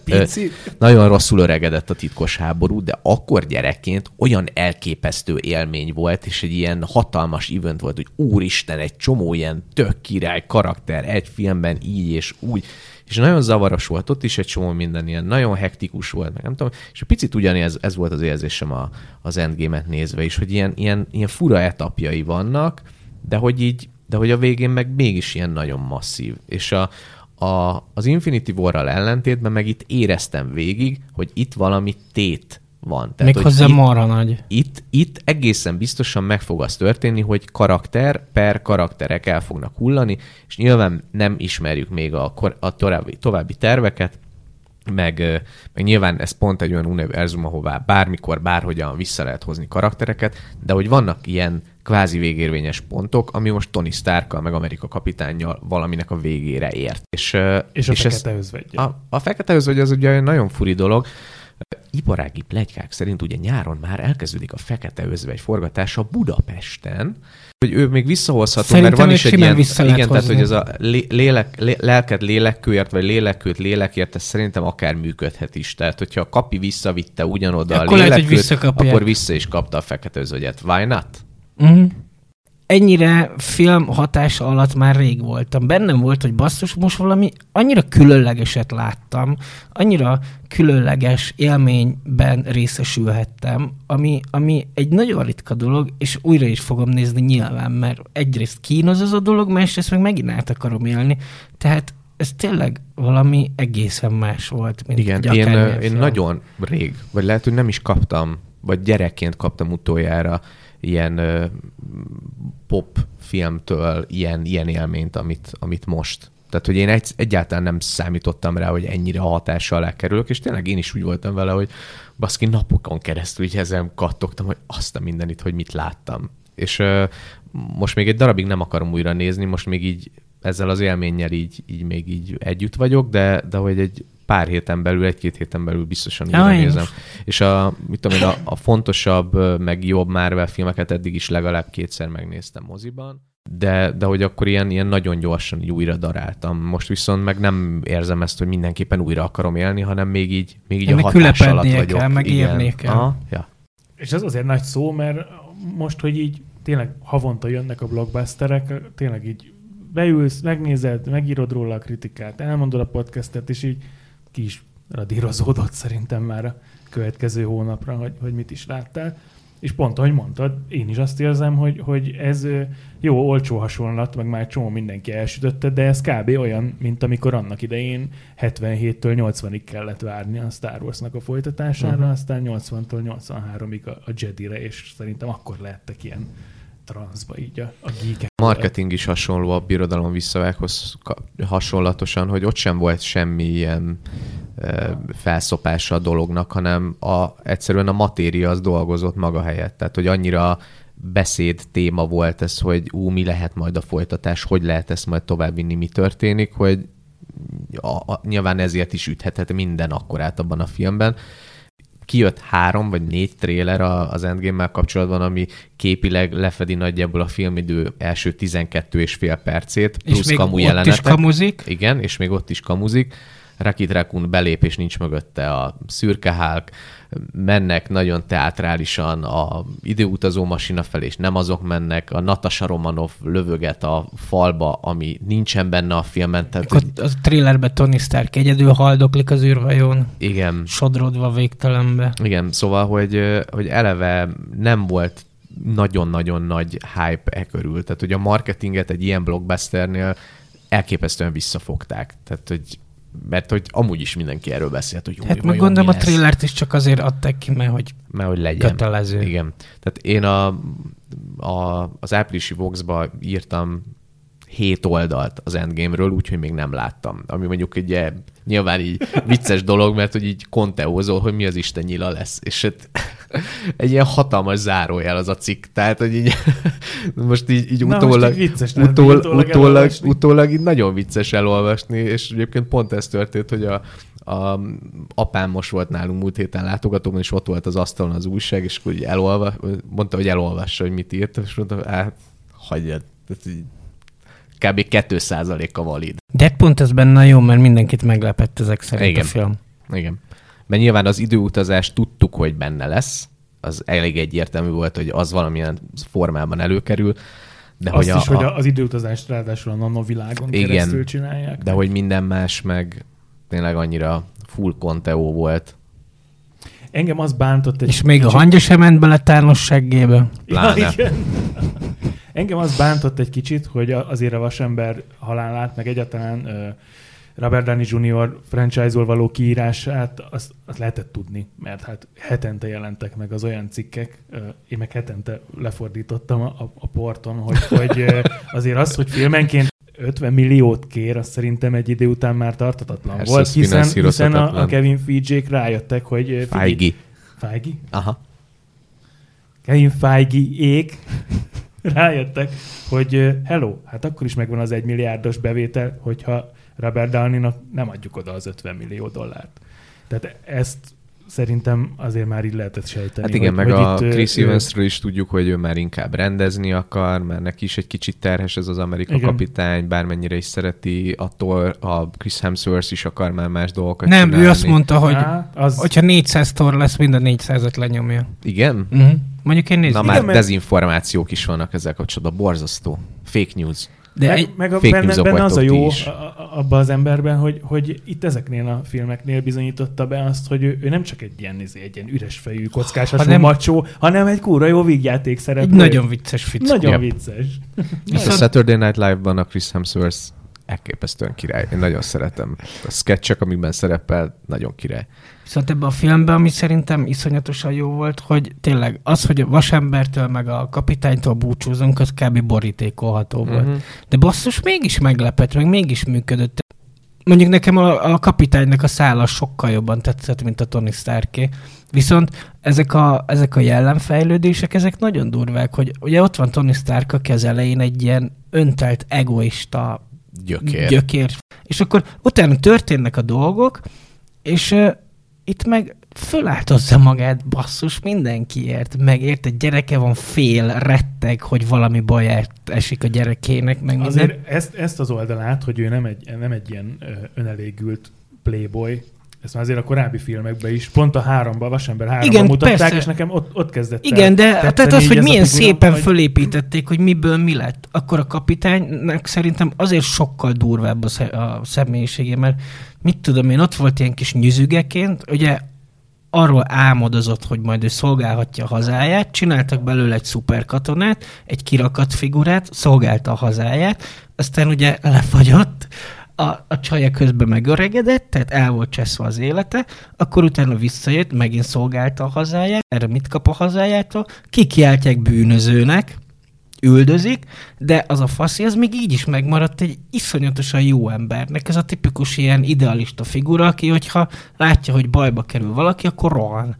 nagyon rosszul öregedett a titkos háború, de akkor gyerekként olyan elképesztő élmény volt, és egy ilyen hatalmas event volt, hogy úristen, egy csomó ilyen tök király karakter egy filmben így és úgy, és nagyon zavaros volt, ott is egy csomó minden ilyen, nagyon hektikus volt, meg nem tudom, és picit ugyanez ez volt az érzésem a, az Endgame-et nézve is, hogy ilyen, ilyen, ilyen fura etapjai vannak, de hogy így, de hogy a végén meg mégis ilyen nagyon masszív. És a, a, az Infinity War-ral ellentétben meg itt éreztem végig, hogy itt valami tét van. Még hogy hozzá itt, marha nagy. itt, itt egészen biztosan meg fog az történni, hogy karakter per karakterek el fognak hullani, és nyilván nem ismerjük még a, a további, további terveket, meg, meg nyilván ez pont egy olyan univerzum, ahová bármikor, bárhogyan vissza lehet hozni karaktereket, de hogy vannak ilyen kvázi végérvényes pontok, ami most Tony stark meg Amerika kapitánnyal valaminek a végére ért. És, és a és fekete özvegye. A, a fekete özvegy az ugye nagyon furi dolog, iparági plegykák szerint ugye nyáron már elkezdődik a Fekete Özvegy forgatása Budapesten, hogy ő még visszahozható, Szerintem mert van is egy ilyen, igen, tehát hogy ez a lélek, lé, lelked lélekkőért, vagy lélekkőt lélekért, ez szerintem akár működhet is. Tehát, hogyha a kapi visszavitte ugyanoda akkor a lélekkőt, lehet, akkor vissza is kapta a fekete özvegyet. Why not? Mm ennyire film hatása alatt már rég voltam. Bennem volt, hogy basszus, most valami annyira különlegeset láttam, annyira különleges élményben részesülhettem, ami, ami egy nagyon ritka dolog, és újra is fogom nézni nyilván, mert egyrészt kínoz az a dolog, másrészt meg megint át akarom élni. Tehát ez tényleg valami egészen más volt, mint Igen, én, én nagyon rég, vagy lehet, hogy nem is kaptam, vagy gyerekként kaptam utoljára ilyen pop filmtől ilyen, ilyen élményt, amit, amit most. Tehát, hogy én egy, egyáltalán nem számítottam rá, hogy ennyire a hatása alá kerülök, és tényleg én is úgy voltam vele, hogy baszki napokon keresztül így ezen kattogtam, hogy azt a mindenit, hogy mit láttam. És ö, most még egy darabig nem akarom újra nézni, most még így ezzel az élménnyel így, így még így együtt vagyok, de, de hogy egy pár héten belül, egy-két héten belül biztosan újra nézem. És a, mit tudom én, a, a fontosabb, meg jobb Marvel filmeket eddig is legalább kétszer megnéztem moziban, de, de hogy akkor ilyen, ilyen nagyon gyorsan így újra daráltam. Most viszont meg nem érzem ezt, hogy mindenképpen újra akarom élni, hanem még így, még így a hatás alatt vagyok. kell, meg Igen. kell. Aha, ja. És ez azért nagy szó, mert most, hogy így tényleg havonta jönnek a blockbusterek, tényleg így beülsz, megnézed, megírod róla a kritikát, elmondod a podcastet, és így ki is radírozódott szerintem már a következő hónapra, hogy, hogy mit is láttál. És pont ahogy mondtad, én is azt érzem, hogy, hogy ez jó, olcsó hasonlat, meg már csomó mindenki elsütötte, de ez kb. olyan, mint amikor annak idején 77-től 80-ig kellett várni a Star Wars-nak a folytatására, uh-huh. aztán 80-tól 83-ig a, a Jedi-re, és szerintem akkor lehettek ilyen transzba így a, a. Marketing is hasonló a birodalom visszavághoz hasonlatosan, hogy ott sem volt semmi ilyen felszopása a dolognak, hanem a, egyszerűen a matéria az dolgozott maga helyett. Tehát, hogy annyira beszéd téma volt ez, hogy ú, mi lehet majd a folytatás, hogy lehet ezt majd továbbvinni, mi történik, hogy a, a, nyilván ezért is üthetett minden akkorát abban a filmben, kijött három vagy négy tréler az Endgame-mel kapcsolatban, ami képileg lefedi nagyjából a filmidő első 12 és fél percét, plusz és még kamu ott jelenetek. is kamuzik. Igen, és még ott is kamuzik. Rakit Rakun belép, és nincs mögötte a szürke Hulk, mennek nagyon teátrálisan a időutazó masina felé, és nem azok mennek, a Natasha Romanov lövöget a falba, ami nincsen benne a filmen. Tehát, hogy... A trailerben Tony Stark egyedül haldoklik az űrvajón. Igen. Sodrodva végtelenbe. Igen, szóval, hogy, hogy eleve nem volt nagyon-nagyon nagy hype e körül. Tehát, hogy a marketinget egy ilyen blockbusternél elképesztően visszafogták. Tehát, hogy mert hogy amúgy is mindenki erről beszélt, hogy jó, Hát meg gondolom a trillert is csak azért adták ki, mert hogy, mert hogy legyen. kötelező. Igen. Tehát én a, a, az áprilisi Vox-ba írtam hét oldalt az Endgame-ről, úgyhogy még nem láttam. Ami mondjuk egy nyilván így vicces dolog, mert hogy így konteózol, hogy mi az Isten nyila lesz. És hát egy ilyen hatalmas zárójel az a cikk. Tehát, hogy így most így, így Na, utólag, most így vicces, utól, utólag, utólag, utólag így nagyon vicces elolvasni, és egyébként pont ez történt, hogy a, a apám most volt nálunk múlt héten látogatóban, és ott volt az asztalon az újság, és akkor elolva, mondta, hogy elolvassa, hogy mit írt, és mondta, hát hagyjad. Tehát így kb. 2%-a valid. De pont ez benne jó, mert mindenkit meglepett ezek szerint Igen. a film. Igen. Mert nyilván az időutazás tudtuk, hogy benne lesz. Az elég egyértelmű volt, hogy az valamilyen formában előkerül. De Azt hogy is, a, hogy az időutazást ráadásul a nanovilágon igen, keresztül csinálják. De meg. hogy minden más meg tényleg annyira full conteó volt. Engem az bántott egy És még a hangja sem ment bele Tárnos seggébe. Ja, igen. Engem az bántott egy kicsit, hogy azért a vasember halálát, meg egyáltalán uh, Robert Downey Jr. franchise-ol való kiírását, azt, azt lehetett tudni, mert hát hetente jelentek meg az olyan cikkek, én meg hetente lefordítottam a, a porton, hogy, hogy azért az, hogy filmenként 50 milliót kér, az szerintem egy idő után már tartatatlan Persze, volt, hiszen, hiszen a, a Kevin feige rájöttek, hogy... Feige. Feige? Aha. Kevin Feige ék rájöttek, hogy hello, hát akkor is megvan az egy milliárdos bevétel, hogyha Robert Downey-nak nem adjuk oda az 50 millió dollárt. Tehát ezt szerintem azért már így lehetett sejteni. Hát igen, hogy, meg hogy a itt, Chris ő- Evansről is tudjuk, hogy ő már inkább rendezni akar, mert neki is egy kicsit terhes ez az Amerika Igen. kapitány, bármennyire is szereti, attól a Chris Hemsworth is akar már más dolgokat Nem, csinálni. ő azt mondta, hogy Á, az, hogyha 400 tor lesz, mind a 400-at lenyomja. Igen? Uh-huh. Mondjuk én nézem. Na Igen, már mert- dezinformációk is vannak ezzel kapcsolatban, borzasztó. Fake news. De meg, egy, meg a, benne, benne az a jó abban az emberben, hogy, hogy itt ezeknél a filmeknél bizonyította be azt, hogy ő, ő nem csak egy ilyen, izé, egy ilyen üres fejű, kockás Hanem- hanem, macsó, hanem egy kúra jó vígjáték egy szereplő. nagyon vicces fickó. Nagyon Yep. vicces. És a Saturday Night Live-ban a Chris Hemsworth elképesztően király. Én nagyon szeretem. A sketchek, amikben szerepel, nagyon király. Viszont ebben a filmben, ami szerintem iszonyatosan jó volt, hogy tényleg az, hogy a vasembertől meg a kapitánytól búcsúzunk, az kb. borítékolható volt. Mhm. De basszus, mégis meglepett, meg mégis működött. Mondjuk nekem a, a kapitánynak a szála sokkal jobban tetszett, mint a Tony Starké. Viszont ezek a, ezek a jellemfejlődések, ezek nagyon durvák, hogy ugye ott van Tony Stark, aki az elején egy ilyen öntelt, egoista Gyökér. gyökér. És akkor utána történnek a dolgok, és itt meg föláldozza magát basszus mindenkiért, meg érted, gyereke van fél, retteg, hogy valami baját esik a gyerekének, meg minden. Azért ezt, ezt az oldalát, hogy ő nem egy, nem egy ilyen önelégült playboy, ezt már azért a korábbi filmekben is, pont a háromban, a Vasember háromban Igen, mutatták, persze. és nekem ott, ott kezdett Igen, de tehát az, hogy milyen figura, szépen hogy- fölépítették, hogy miből mi lett, akkor a kapitánynak szerintem azért sokkal durvább a, sze- a személyiségé, mert mit tudom én, ott volt ilyen kis nyüzügeként, ugye arról álmodozott, hogy majd ő szolgálhatja a hazáját, csináltak belőle egy szuperkatonát, egy kirakat figurát, szolgálta a hazáját, aztán ugye lefagyott, a, a csaja közben megöregedett, tehát el volt cseszve az élete, akkor utána visszajött, megint szolgálta a hazáját, erre mit kap a hazájától? Kikiáltják bűnözőnek, üldözik, de az a faszi, az még így is megmaradt egy iszonyatosan jó embernek. Ez a tipikus ilyen idealista figura, aki, hogyha látja, hogy bajba kerül valaki, akkor rohan.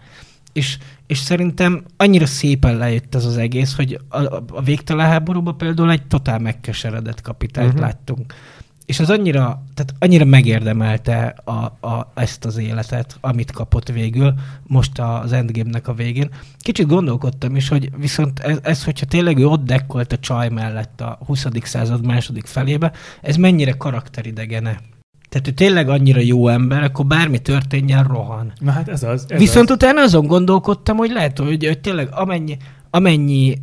És, és szerintem annyira szépen lejött ez az egész, hogy a, a, végtelen háborúban például egy totál megkeseredett kapitányt uh-huh. láttunk. És az annyira, tehát annyira megérdemelte a, a, ezt az életet, amit kapott végül, most az Endgame-nek a végén. Kicsit gondolkodtam is, hogy viszont ez, ez hogyha tényleg ő ott dekkolt a csaj mellett a 20. század második felébe, ez mennyire karakteridegene. Tehát ő tényleg annyira jó ember, akkor bármi történjen, rohan. Na hát ez az. Ez Viszont az. utána azon gondolkodtam, hogy lehet, hogy, hogy tényleg amennyi, amennyi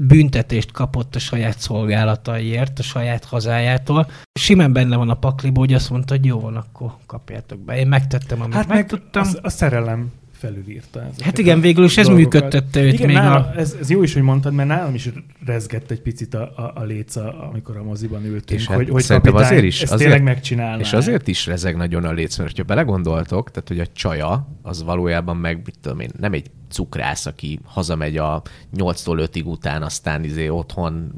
büntetést kapott a saját szolgálataiért, a saját hazájától, simán benne van a pakliból, hogy azt mondta, hogy jó van, akkor kapjátok be. Én megtettem, amit Hát meg tudtam. az, a szerelem felülírta. ezeket Hát igen, végül is ez dolgokat. működtette őt igen, még nála, a... ez, ez, jó is, hogy mondtad, mert nálam is rezgett egy picit a, a, a léca, amikor a moziban ültünk, És hát hogy, hogy szerintem kapitány azért is- ezt azért- tényleg megcsinálná. És azért is rezeg nagyon a léc, mert ha belegondoltok, tehát hogy a csaja az valójában meg, mit tudom én, nem egy cukrász, aki hazamegy a 8-tól 5-ig után, aztán izé otthon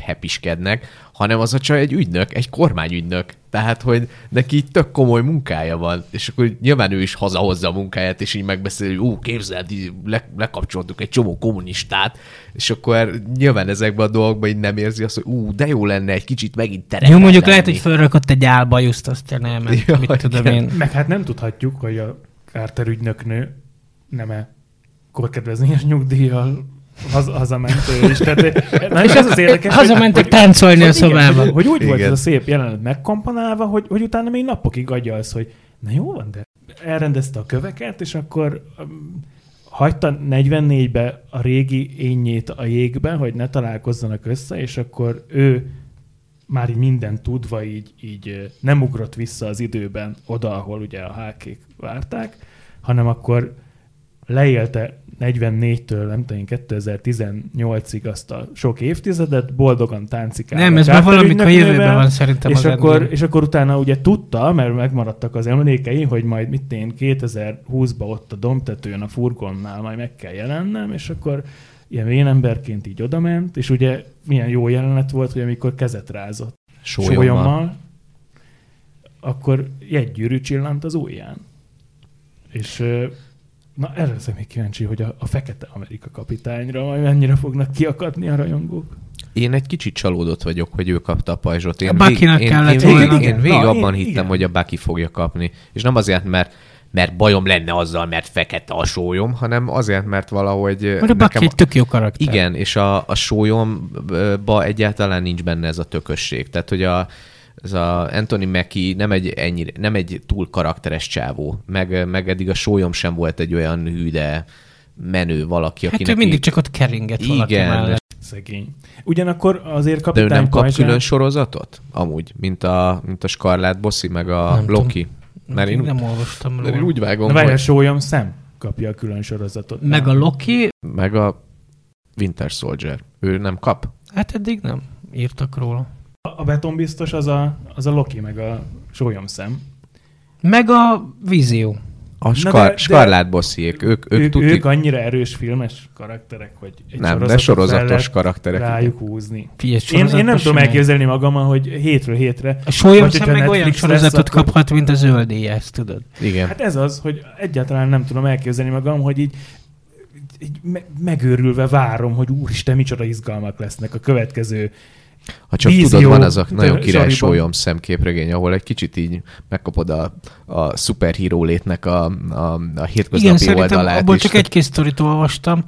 hepiskednek, hanem az a csaj egy ügynök, egy kormányügynök. Tehát, hogy neki így tök komoly munkája van, és akkor nyilván ő is hazahozza a munkáját, és így megbeszél, hogy ú, képzeld, így le, lekapcsoltuk egy csomó kommunistát, és akkor nyilván ezekben a dolgokban így nem érzi azt, hogy ú, de jó lenne egy kicsit megint terepel Jó, mondjuk lehet, lenni. hogy fölrakott egy álbajuszt, aztán elment. Ja, mit tudom igen. én. Meg hát nem tudhatjuk, hogy a Carter ügynöknő nem-e korkedvezményes nyugdíjjal haz, hazament ő is. Tehát, na és ez az érdekes, Hazamentek hogy- táncolni a hogy igen, szobába. Hogy, hogy úgy volt Igen. ez a szép jelenet megkomponálva, hogy, hogy utána még napokig agyalsz, hogy na jó van, de elrendezte a köveket, és akkor um, hagyta 44-be a régi énjét a jégbe, hogy ne találkozzanak össze, és akkor ő már így mindent tudva így, így nem ugrott vissza az időben oda, ahol ugye a hákék várták, hanem akkor leélte 44-től, nem tudom, én, 2018-ig azt a sok évtizedet, boldogan táncikál. Nem, ez már valamikor jövőben van szerintem és az akkor, és akkor utána ugye tudta, mert megmaradtak az emlékei, hogy majd mit én 2020-ba ott a domtetőn a furgonnál majd meg kell jelennem, és akkor ilyen én emberként így odament, és ugye milyen jó jelenet volt, hogy amikor kezet rázott. Sólyommal. sólyommal, akkor jegygyűrű csillant az ujján. És na erre leszek még kíváncsi, hogy a, a fekete Amerika kapitányra majd mennyire fognak kiakadni a rajongók. Én egy kicsit csalódott vagyok, hogy ő kapta a pajzsot. Én A Buckynak én, kellett én, volna. Én, én végig Na, abban én- hittem, igen. hogy a Bucky fogja kapni. És nem azért, mert mert bajom lenne azzal, mert fekete a sólyom, hanem azért, mert valahogy Mert a Bucky egy tök jó karakter. Igen, és a, a sólyomba egyáltalán nincs benne ez a tökösség. Tehát, hogy a, ez a Anthony Mackie nem egy, ennyire, nem egy túl karakteres csávó, meg, meg eddig a sólyom sem volt egy olyan hűde menő valaki, Hát akinek... ő mindig így- csak ott keringett valaki Igen, mellett. Szegény. Ugyanakkor azért De ő kapitány nem kap pajzsán- külön sorozatot? Amúgy, mint a, mint a Scarlett Bossy, meg a Nem tudom. Loki. Mert én, nem olvastam mert én róla. úgy vágom, Na várj, a hogy... sólyom szem kapja a külön sorozatot. Meg a Loki, Meg a Winter Soldier. Ő nem kap? hát eddig nem írtak róla. A- A betonbiztos az a, az a Loki, meg a sólyom szem. Meg a Vízió. A de- Scar- de- Scarlett Bossziék. Ők, ők, Ők, tuti... ők annyira erős filmes karakterek, hogy egy nem, de sorozatos karakterek. rájuk húzni. Figyelj, Én, én nem tudom elképzelni magammal, hogy hétről hétre. A sólyom hogyha meg olyan sorozatot lesz, akkor- kaphat, mint a zöldéje, ezt tudod. Igen. Hát ez az, hogy egyáltalán nem tudom elképzelni magam, hogy így, így me- megőrülve várom, hogy úristen, micsoda izgalmak lesznek a következő. Ha csak Vízió, tudod, van az a nagyon király sólyom szemképregény, ahol egy kicsit így megkapod a, a szuperhíró létnek a, a, a hétköznapi Igen, oldalát abból is. csak egy-két sztorit olvastam,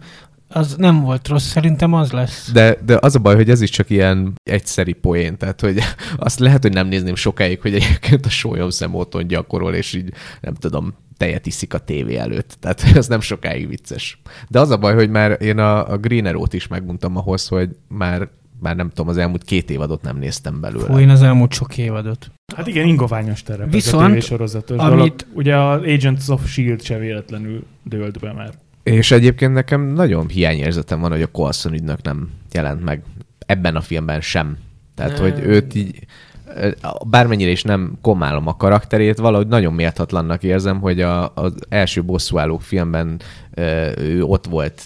az nem volt rossz, szerintem az lesz. De, de az a baj, hogy ez is csak ilyen egyszeri poén, tehát hogy azt lehet, hogy nem nézném sokáig, hogy egyébként a sólyom szem otthon gyakorol, és így nem tudom, tejet iszik a tévé előtt. Tehát ez nem sokáig vicces. De az a baj, hogy már én a, a Green Arrow-t is megmondtam ahhoz, hogy már, már nem tudom, az elmúlt két évadot nem néztem belőle. Fú, én az elmúlt sok évadot. Hát igen, ingoványos terep Viszont, ez a amit- dolog. Ugye az Agents of S.H.I.E.L.D. se véletlenül dőlt be már. És egyébként nekem nagyon hiányérzetem van, hogy a Coulson ügynök nem jelent meg ebben a filmben sem. Tehát, Nem. hogy őt így, bármennyire is nem komálom a karakterét, valahogy nagyon méltatlannak érzem, hogy a, az első bosszúállók filmben ő ott volt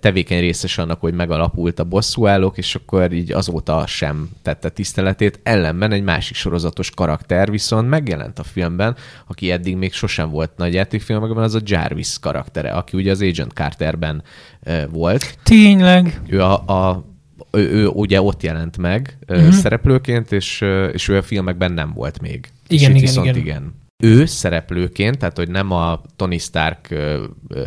tevékeny részes annak, hogy megalapult a bosszúállók, és akkor így azóta sem tette tiszteletét. Ellenben egy másik sorozatos karakter viszont megjelent a filmben, aki eddig még sosem volt nagy játékfilmekben, az a Jarvis karaktere, aki ugye az Agent Carterben volt. Tényleg. Ő, a, a, ő, ő ugye ott jelent meg uh, Mhm. szereplőként, és, és ő a filmekben nem volt még. És Igen, itt igen, viszont igen. igen. Ő szereplőként, tehát hogy nem a Tony Stark ö, ö,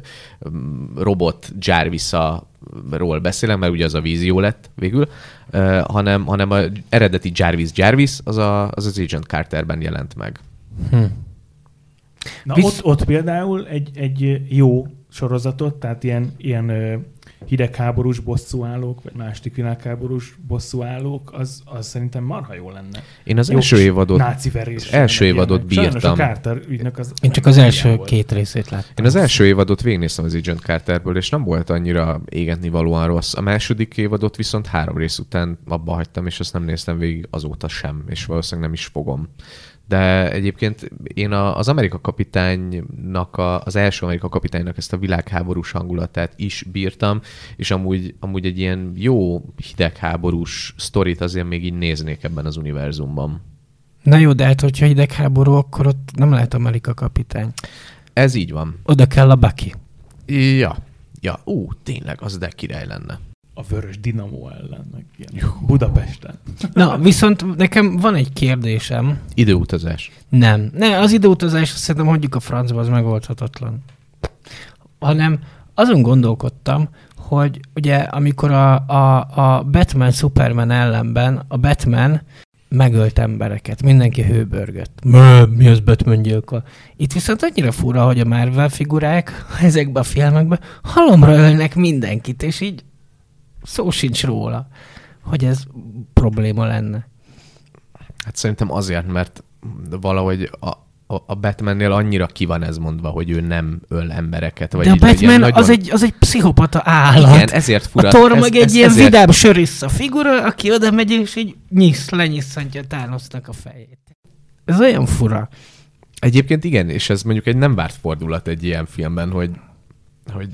robot Jarvis-ról beszélem, mert ugye az a vízió lett végül, ö, hanem, hanem a eredeti Jarvis Jarvis az a, az, az Agent Carterben jelent meg. Hm. Na Visz- ott, ott például egy, egy jó sorozatot, tehát ilyen, ilyen hidegháborús bosszúállók, vagy második világháborús bosszúállók, az, az szerintem marha jó lenne. Én az Jó első évadot Náci verés. az első évadot Sajnos a bírtam. Carter ügynök az... Én csak az első volt. két részét láttam. Én az első évadot végignéztem az Agent Carterből, és nem volt annyira égetni valóan rossz. A második évadot viszont három rész után abba hagytam, és azt nem néztem végig azóta sem, és valószínűleg nem is fogom. De egyébként én a, az Amerika kapitánynak, a, az első Amerika kapitánynak ezt a világháborús hangulatát is bírtam, és amúgy, amúgy egy ilyen jó hidegháborús sztorit azért még így néznék ebben az univerzumban. Na jó, de hát hogyha hidegháború, akkor ott nem lehet Amerika kapitány. Ez így van. Oda kell a Bucky. Ja. Ja, ú, tényleg, az de király lenne. A vörös dinamó ellen, meg ilyen. Budapesten. Na, viszont nekem van egy kérdésem. Időutazás. Nem. Ne, az időutazás szerintem hagyjuk a francba, az megoldhatatlan. Hanem azon gondolkodtam, hogy ugye amikor a, a, a Batman Superman ellenben a Batman megölt embereket, mindenki hőbörgött. Mi az Batman gyilkol? Itt viszont annyira fura, hogy a Marvel figurák ezekben a filmekben halomra ölnek mindenkit, és így szó sincs róla, hogy ez probléma lenne. Hát szerintem azért, mert valahogy a, a, Batmannél annyira ki van ez mondva, hogy ő nem öl embereket. Vagy De a Batman nagyon... az, egy, az egy pszichopata állat. Igen, ezért fura. a Thor meg egy ez, ilyen ezért, vidám sörissza figura, aki oda megy, és így nyisz, lenyisszantja Thanosnak a fejét. Ez olyan fura. Egyébként igen, és ez mondjuk egy nem várt fordulat egy ilyen filmben, hogy, hogy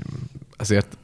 azért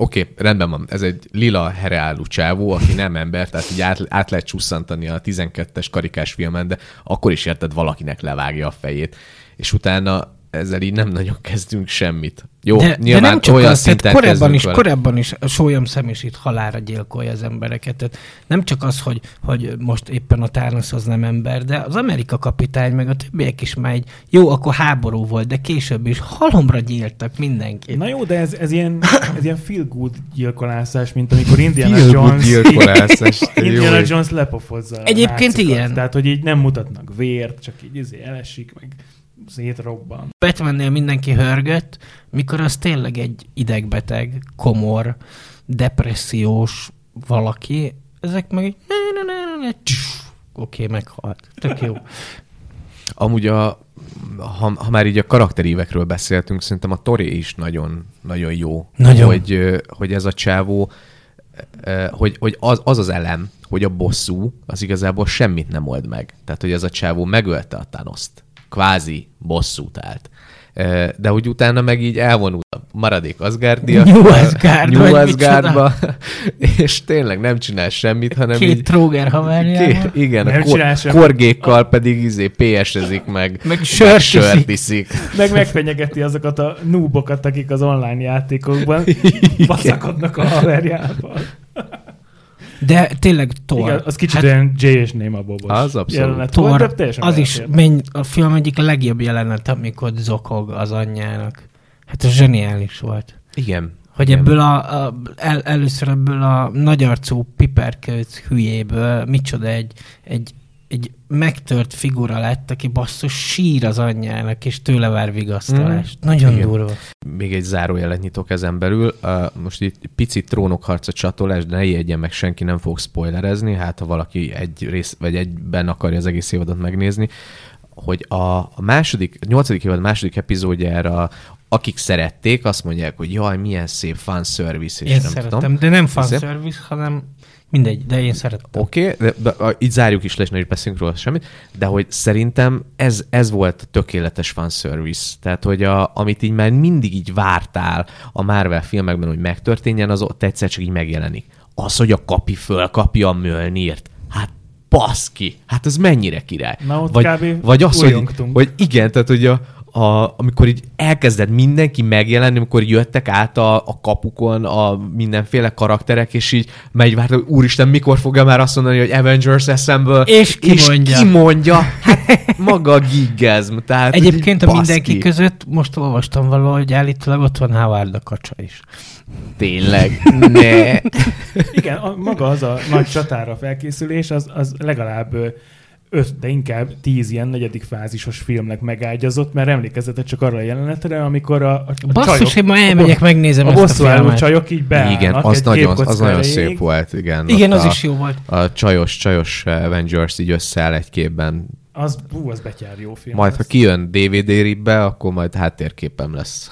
oké, okay, rendben van, ez egy lila hereálú csávó, aki nem ember, tehát így át, át lehet csusszantani a 12-es karikás filmen, de akkor is érted, valakinek levágja a fejét. És utána ezzel így nem nagyon kezdünk semmit. Jó, de, nyilván de nem csak olyan az, tehát szinten korábban kezdünk is, vele. korábban is a sólyom szemésít halára gyilkolja az embereket. Tehát nem csak az, hogy, hogy most éppen a Thanos az nem ember, de az Amerika kapitány, meg a többiek is már egy, jó, akkor háború volt, de később is halomra gyiltak mindenkit. Na jó, de ez, ez ilyen, ez ilyen feel good gyilkolászás, mint amikor Indiana Feel good Jones, gyilkolászás, Indiana. Jones lepofozza. Egyébként nácikat. igen. Tehát, hogy így nem mutatnak vért, csak így izé elesik, meg szétrobban. Batmannél mindenki hörgött, mikor az tényleg egy idegbeteg, komor, depressziós valaki, ezek meg így oké, meghalt. Tök jó. Amúgy a, ha, ha már így a karakterívekről beszéltünk, szerintem a Tori is nagyon, nagyon jó. Nagyon. Hogy, hogy ez a csávó, hogy, hogy az, az az elem, hogy a bosszú az igazából semmit nem old meg. Tehát, hogy ez a csávó megölte a Thanos-t. Kvázi bosszút állt. De hogy utána meg így elvonult a maradék Asgardia. New Asgard, New Asgardba, és tényleg nem csinál semmit, hanem Két így tróger haverjával. Igen, Nem a csinál kor, korgékkal pedig izé PS-ezik meg, Meg sört sört iszik. Meg megfenyegeti azokat a noobokat, akik az online játékokban baszakodnak a haverjával. De tényleg Thor. Igen, az kicsit hát, olyan J és Néma Bobos Az abszolút. jelenet volt, Thor, de teljesen az is menny, a film egyik legjobb jelenet, amikor zokog az anyjának. Hát ez zseniális volt. Igen. Hogy igen. ebből a, a el, először ebből a nagyarcú piperkőc hülyéből micsoda egy, egy, egy megtört figura lett, aki basszus sír az anyjának, és tőle vár vigasztalást. Mm. Nagyon Igen. durva. Még egy zárójelet nyitok ezen belül. Uh, most itt picit trónokharca csatolás, de ne ijedjen meg senki, nem fog spoilerezni, hát ha valaki egy rész, vagy egyben akarja az egész évadot megnézni, hogy a, második, a nyolcadik évad második epizódjára akik szerették, azt mondják, hogy jaj, milyen szép fanservice, és Én nem szeretem, tudom. de nem fanservice, hanem mindegy, de én szeretem. Oké, okay, de, de, a- így zárjuk is le, és ne is beszélünk róla semmit, de hogy szerintem ez, ez volt a tökéletes fanservice. Tehát, hogy a, amit így már mindig így vártál a Marvel filmekben, hogy megtörténjen, az ott egyszer csak így megjelenik. Az, hogy a kapi fölkapja a Mjölnirt, hát baszki, hát ez mennyire király. Na, ott vagy, kb. vagy az, hogy, hogy igen, tehát hogy a, a, amikor így elkezdett mindenki megjelenni, amikor jöttek át a, a kapukon a mindenféle karakterek, és így megy várta, hogy úristen, mikor fogja már azt mondani, hogy Avengers Assemble, És ki mondja. ki mondja, hát maga a gigazm. Tehát, Egyébként a mindenki között most olvastam valahol, hogy állítólag ott van Howard a kacsa is. Tényleg, ne. Igen, a, maga az a nagy csatára felkészülés, az, az legalább öt, de inkább tíz ilyen negyedik fázisos filmnek megágyazott, mert emlékezetet csak arra a jelenetre, amikor a, a, a Basszus, csajok, én ma elmegyek, megnézem a ezt a filmet. csajok így beállnak Igen, az nagyon, az nagyon szép volt, igen. Igen, az a, is jó volt. A csajos, csajos Avengers így összeáll egy képben. Az, hú, az betyár jó film. Majd, ha lesz. kijön DVD ribbe, akkor majd háttérképem lesz.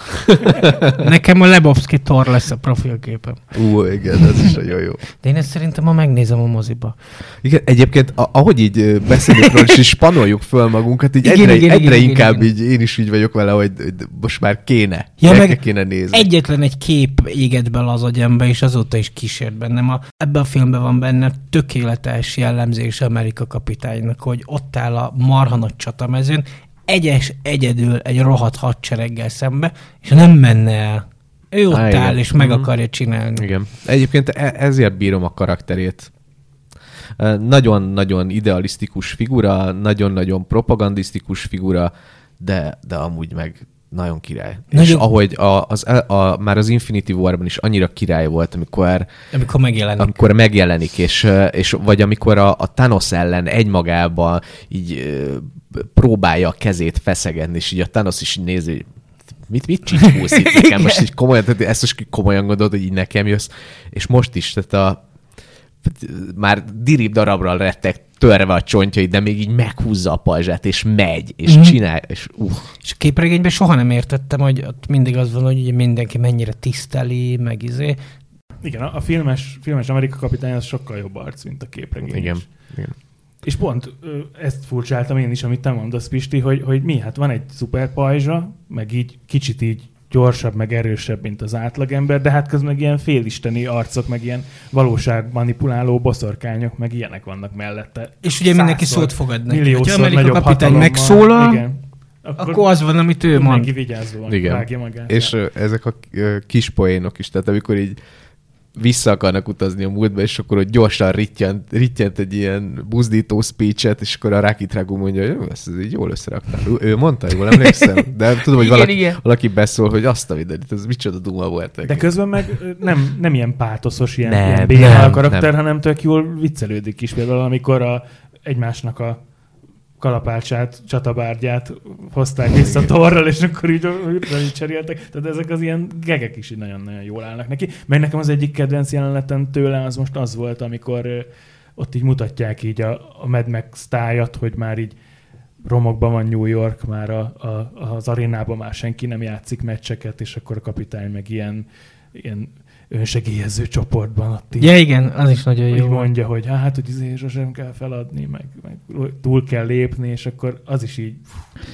Nekem a Lebowski Thor lesz a profilképem. Ú, igen, ez is nagyon jó. De én ezt szerintem ma megnézem a moziba. Igen, egyébként, a, ahogy így beszélünk róla, és spanoljuk föl magunkat, így Igen, egyre, igen, egyre igen, inkább igen. így én is így vagyok vele, hogy hogy most már kéne. Ja, meg kéne nézni. Egyetlen egy kép éget bele az agyamba, és azóta is kísért bennem. A, ebben a filmben van benne tökéletes jellemzés Amerika kapitánynak, hogy ott áll a marha nagy csatamezőn, egyes egyedül egy rohadt hadsereggel szembe, és nem menne el. Ő ott Á, igen. áll, és meg Mhm. akarja csinálni. Igen. Egyébként e- ezért bírom a karakterét. Nagyon-nagyon idealisztikus figura, nagyon-nagyon propagandisztikus figura, de, de amúgy meg nagyon király. Nagyon- És ahogy a, az, a, a, már az Infinity War-ban is annyira király volt, amikor Amikor megjelenik. amikor megjelenik, és, és vagy amikor a, a Thanos ellen egymagában így próbálja a kezét feszegetni, és így a Thanos is így nézi, hogy mit, mit csicskósz itt nekem? Most így komolyan, tehát ezt most komolyan gondolod, hogy így nekem jössz. És most is, tehát a már dirib darabra lettek törve a csontjai, de még így meghúzza a pajzsát, és megy, és Mhm. mm. csinál, és uh, És a képregényben soha nem értettem, hogy ott mindig az van, hogy ugye mindenki mennyire tiszteli, meg izé. Igen, a, a filmes, filmes Amerika kapitány az sokkal jobb arc, mint a képregény. igen. is. igen. És pont ezt furcsáltam én is, amit te mondasz, Pisti, hogy, hogy mi? Hát van egy szuper pajzsa, meg így kicsit így gyorsabb, meg erősebb, mint az átlagember, de hát közben meg ilyen félisteni arcok, meg ilyen valóságmanipuláló boszorkányok, meg ilyenek vannak mellette. És ugye mindenki Százszor, szót fogad neki. Milliószor Amerika nagyobb kapitány megszólal, Igen. Akkor, akkor az van, amit ő mond. mindenki vigyázóan Igen. vágja magát. És ezek a kis poénok is, tehát amikor így vissza akarnak utazni a múltba, és akkor ott gyorsan rittyent, rittyent egy ilyen buzdító speechet, és akkor a Rákit Rágó mondja, hogy ezt így jól összeraktál. Ő, ő mondta, jól emlékszem, de tudom, hogy Igen, valaki, igen. valaki beszól, hogy azt a videót, ez micsoda duma volt. De közben meg nem, nem ilyen pátoszos, ilyen, Nem, ilyen a karakter, nem. hanem tök jól viccelődik is. Például amikor a, egymásnak a kalapácsát, csatabárgyát hozták vissza torral, és akkor így így cseréltek. Tehát ezek az ilyen gegek is így nagyon-nagyon jól állnak neki. Meg nekem az egyik kedvenc jelenetem tőle az most az volt, amikor ott így mutatják így a, a Mad Max tájat, hogy már így romokban van New York, már a, a, az arénában már senki nem játszik meccseket, és akkor a kapitány meg ilyen, ilyen önsegélyező csoportban ott így, Ja, igen, az is nagyon jó. mondja, hogy hát, hogy izé sosem kell feladni, meg, meg túl kell lépni, és akkor az is így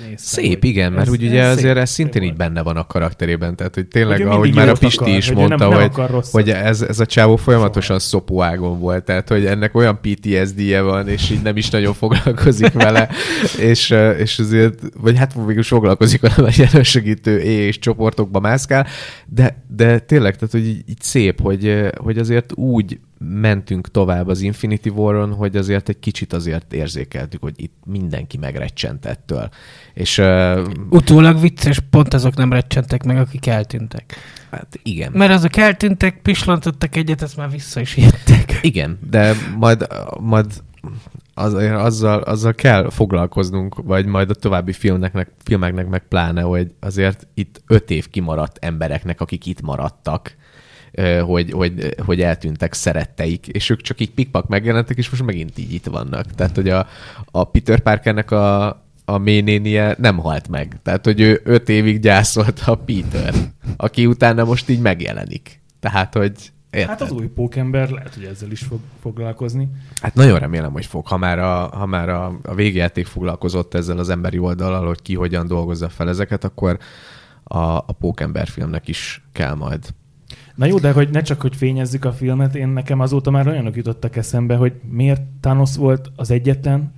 néztem, Szép, igen, mert ez- úgy ugye ez azért ez szintén így benne van a karakterében, tehát hogy tényleg, Hogy ahogy már a Pisti akar, is hogy mondta, nem, nem hogy, rosszat. hogy ez, ez a csávó folyamatosan szopóágon volt, tehát hogy ennek olyan PTSD-je van, és így nem is nagyon foglalkozik vele, és, és azért, vagy hát végül foglalkozik vele, mert ilyen segítő és csoportokba mászkál, de, de tényleg, tehát hogy így szép, hogy, hogy azért úgy mentünk tovább az Infinity War-on, hogy azért egy kicsit azért érzékeltük, hogy itt mindenki megrecsent ettől. És uh, Utólag vicces, pont azok nem recsentek meg, akik eltűntek. hát igen. Mert azok eltűntek, pislantottak egyet, ezt már vissza is jöttek. Igen, de majd, majd az, azzal, azzal kell foglalkoznunk, vagy majd a további filmeknek, filmeknek meg pláne, hogy azért itt öt év kimaradt embereknek, akik itt maradtak, hogy, hogy, hogy eltűntek szeretteik, és ők csak így pikpak megjelentek, és most megint így itt vannak. Tehát, hogy a, a Peter Parkernek a, a ménénie nem halt meg. Tehát, hogy ő öt évig gyászolt a Peter, aki utána most így megjelenik. Tehát, hogy érted? Hát az új pókember lehet, hogy ezzel is fog foglalkozni. Hát nagyon remélem, hogy fog, ha már a, ha már a, a végjáték foglalkozott ezzel az emberi oldalal, hogy ki hogyan dolgozza fel ezeket, akkor a, a Pókember filmnek is kell majd. Na jó, de hogy ne csak, hogy fényezzük a filmet, én nekem azóta már olyanok jutottak eszembe, hogy miért Thanos volt az egyetlen,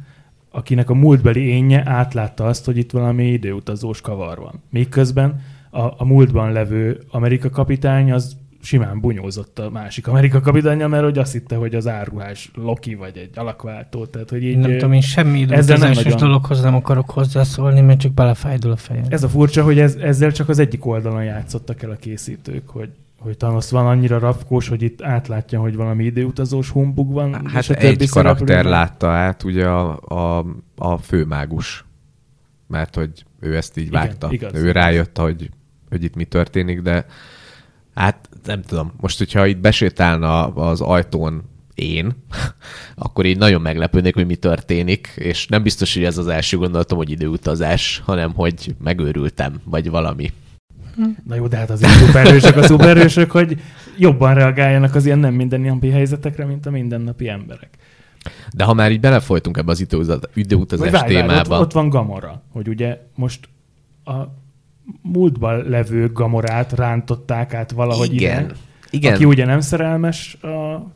akinek a múltbeli énje átlátta azt, hogy itt valami időutazós kavar van. Miközben a, a múltban levő Amerika kapitány az simán bunyózott a másik Amerika kapitánya, mert hogy azt hitte, hogy az áruhás Loki vagy egy alakváltó. Tehát, hogy így, nem tudom, én semmi időutazásos nagyon- dologhoz nem akarok hozzászólni, mert csak belefájdul a fejem. Ez a furcsa, hogy ez, ezzel csak az egyik oldalon játszottak el a készítők, hogy hogy Thanos van annyira rafkós, hogy itt átlátja, hogy valami időutazós humbug van. Hát egy karakter látta át, ugye a, a, a főmágus, mert hogy ő ezt így Igen, vágta. igaz. ő rájött, hogy, hogy itt mi történik, de hát nem tudom, most hogyha itt besétálna az ajtón én, akkor így nagyon meglepődnék, hogy mi történik, és nem biztos, hogy ez az első gondolatom, hogy időutazás, hanem hogy megőrültem, vagy valami. Na jó, de hát azért szuperhősök a szuperhősök, hogy jobban reagáljanak az ilyen nem mindennapi helyzetekre, mint a mindennapi emberek. De ha már így belefolytunk ebbe az időutazás várj, várj, témába, ott, ott van Gamora, hogy ugye most a múltban levő Gamorát rántották át valahogy igen, ide, igen. aki ugye nem szerelmes a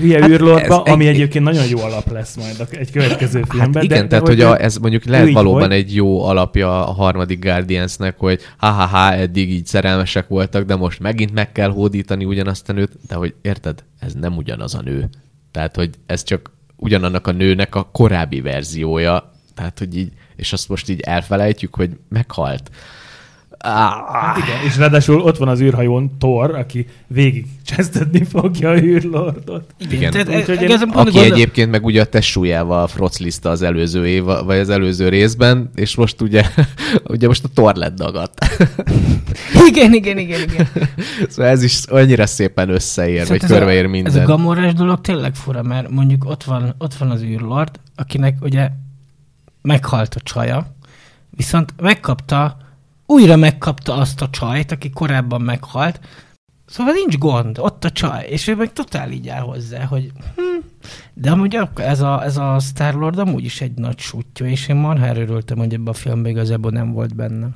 hülye Hát űrlordba, ami egy- egyébként nagyon jó alap lesz majd egy következő filmben. Hát igen, de, tehát de hogy a, ez mondjuk lehet valóban volt. egy jó alapja a harmadik Guardiansnek, hogy ha-ha-ha, eddig így szerelmesek voltak, de most megint meg kell hódítani ugyanazt a nőt, de hogy érted, ez nem ugyanaz a nő. Tehát, hogy ez csak ugyanannak a nőnek a korábbi verziója, tehát, hogy így, és azt most így elfelejtjük, hogy meghalt. Hát igen, és ráadásul ott van az űrhajón Thor, aki végig csesztetni fogja a űrlordot. Igen. Tehát, Úgyhogy e- én- Aki gondol- egyébként meg ugye a testsúlyával froclizta az előző év, vagy az előző részben, és most ugye, ugye most a Thor lett dagadt. Igen, igen, igen, igen. Szóval ez is annyira szépen összeér, vagy Szóval ez körbeér a, minden. Ez a gamorás dolog tényleg fura, mert mondjuk ott van, ott van az űrlord, akinek ugye meghalt a csaja, viszont megkapta, újra megkapta azt a csajt, aki korábban meghalt, Szóval nincs gond, ott a csaj, és ő meg totál így áll hozzá, hogy hm, de amúgy ez a, ez a Star-Lord amúgy is egy nagy sútyó, és én marhára örültem, hogy ebben a filmben igazából nem volt benne.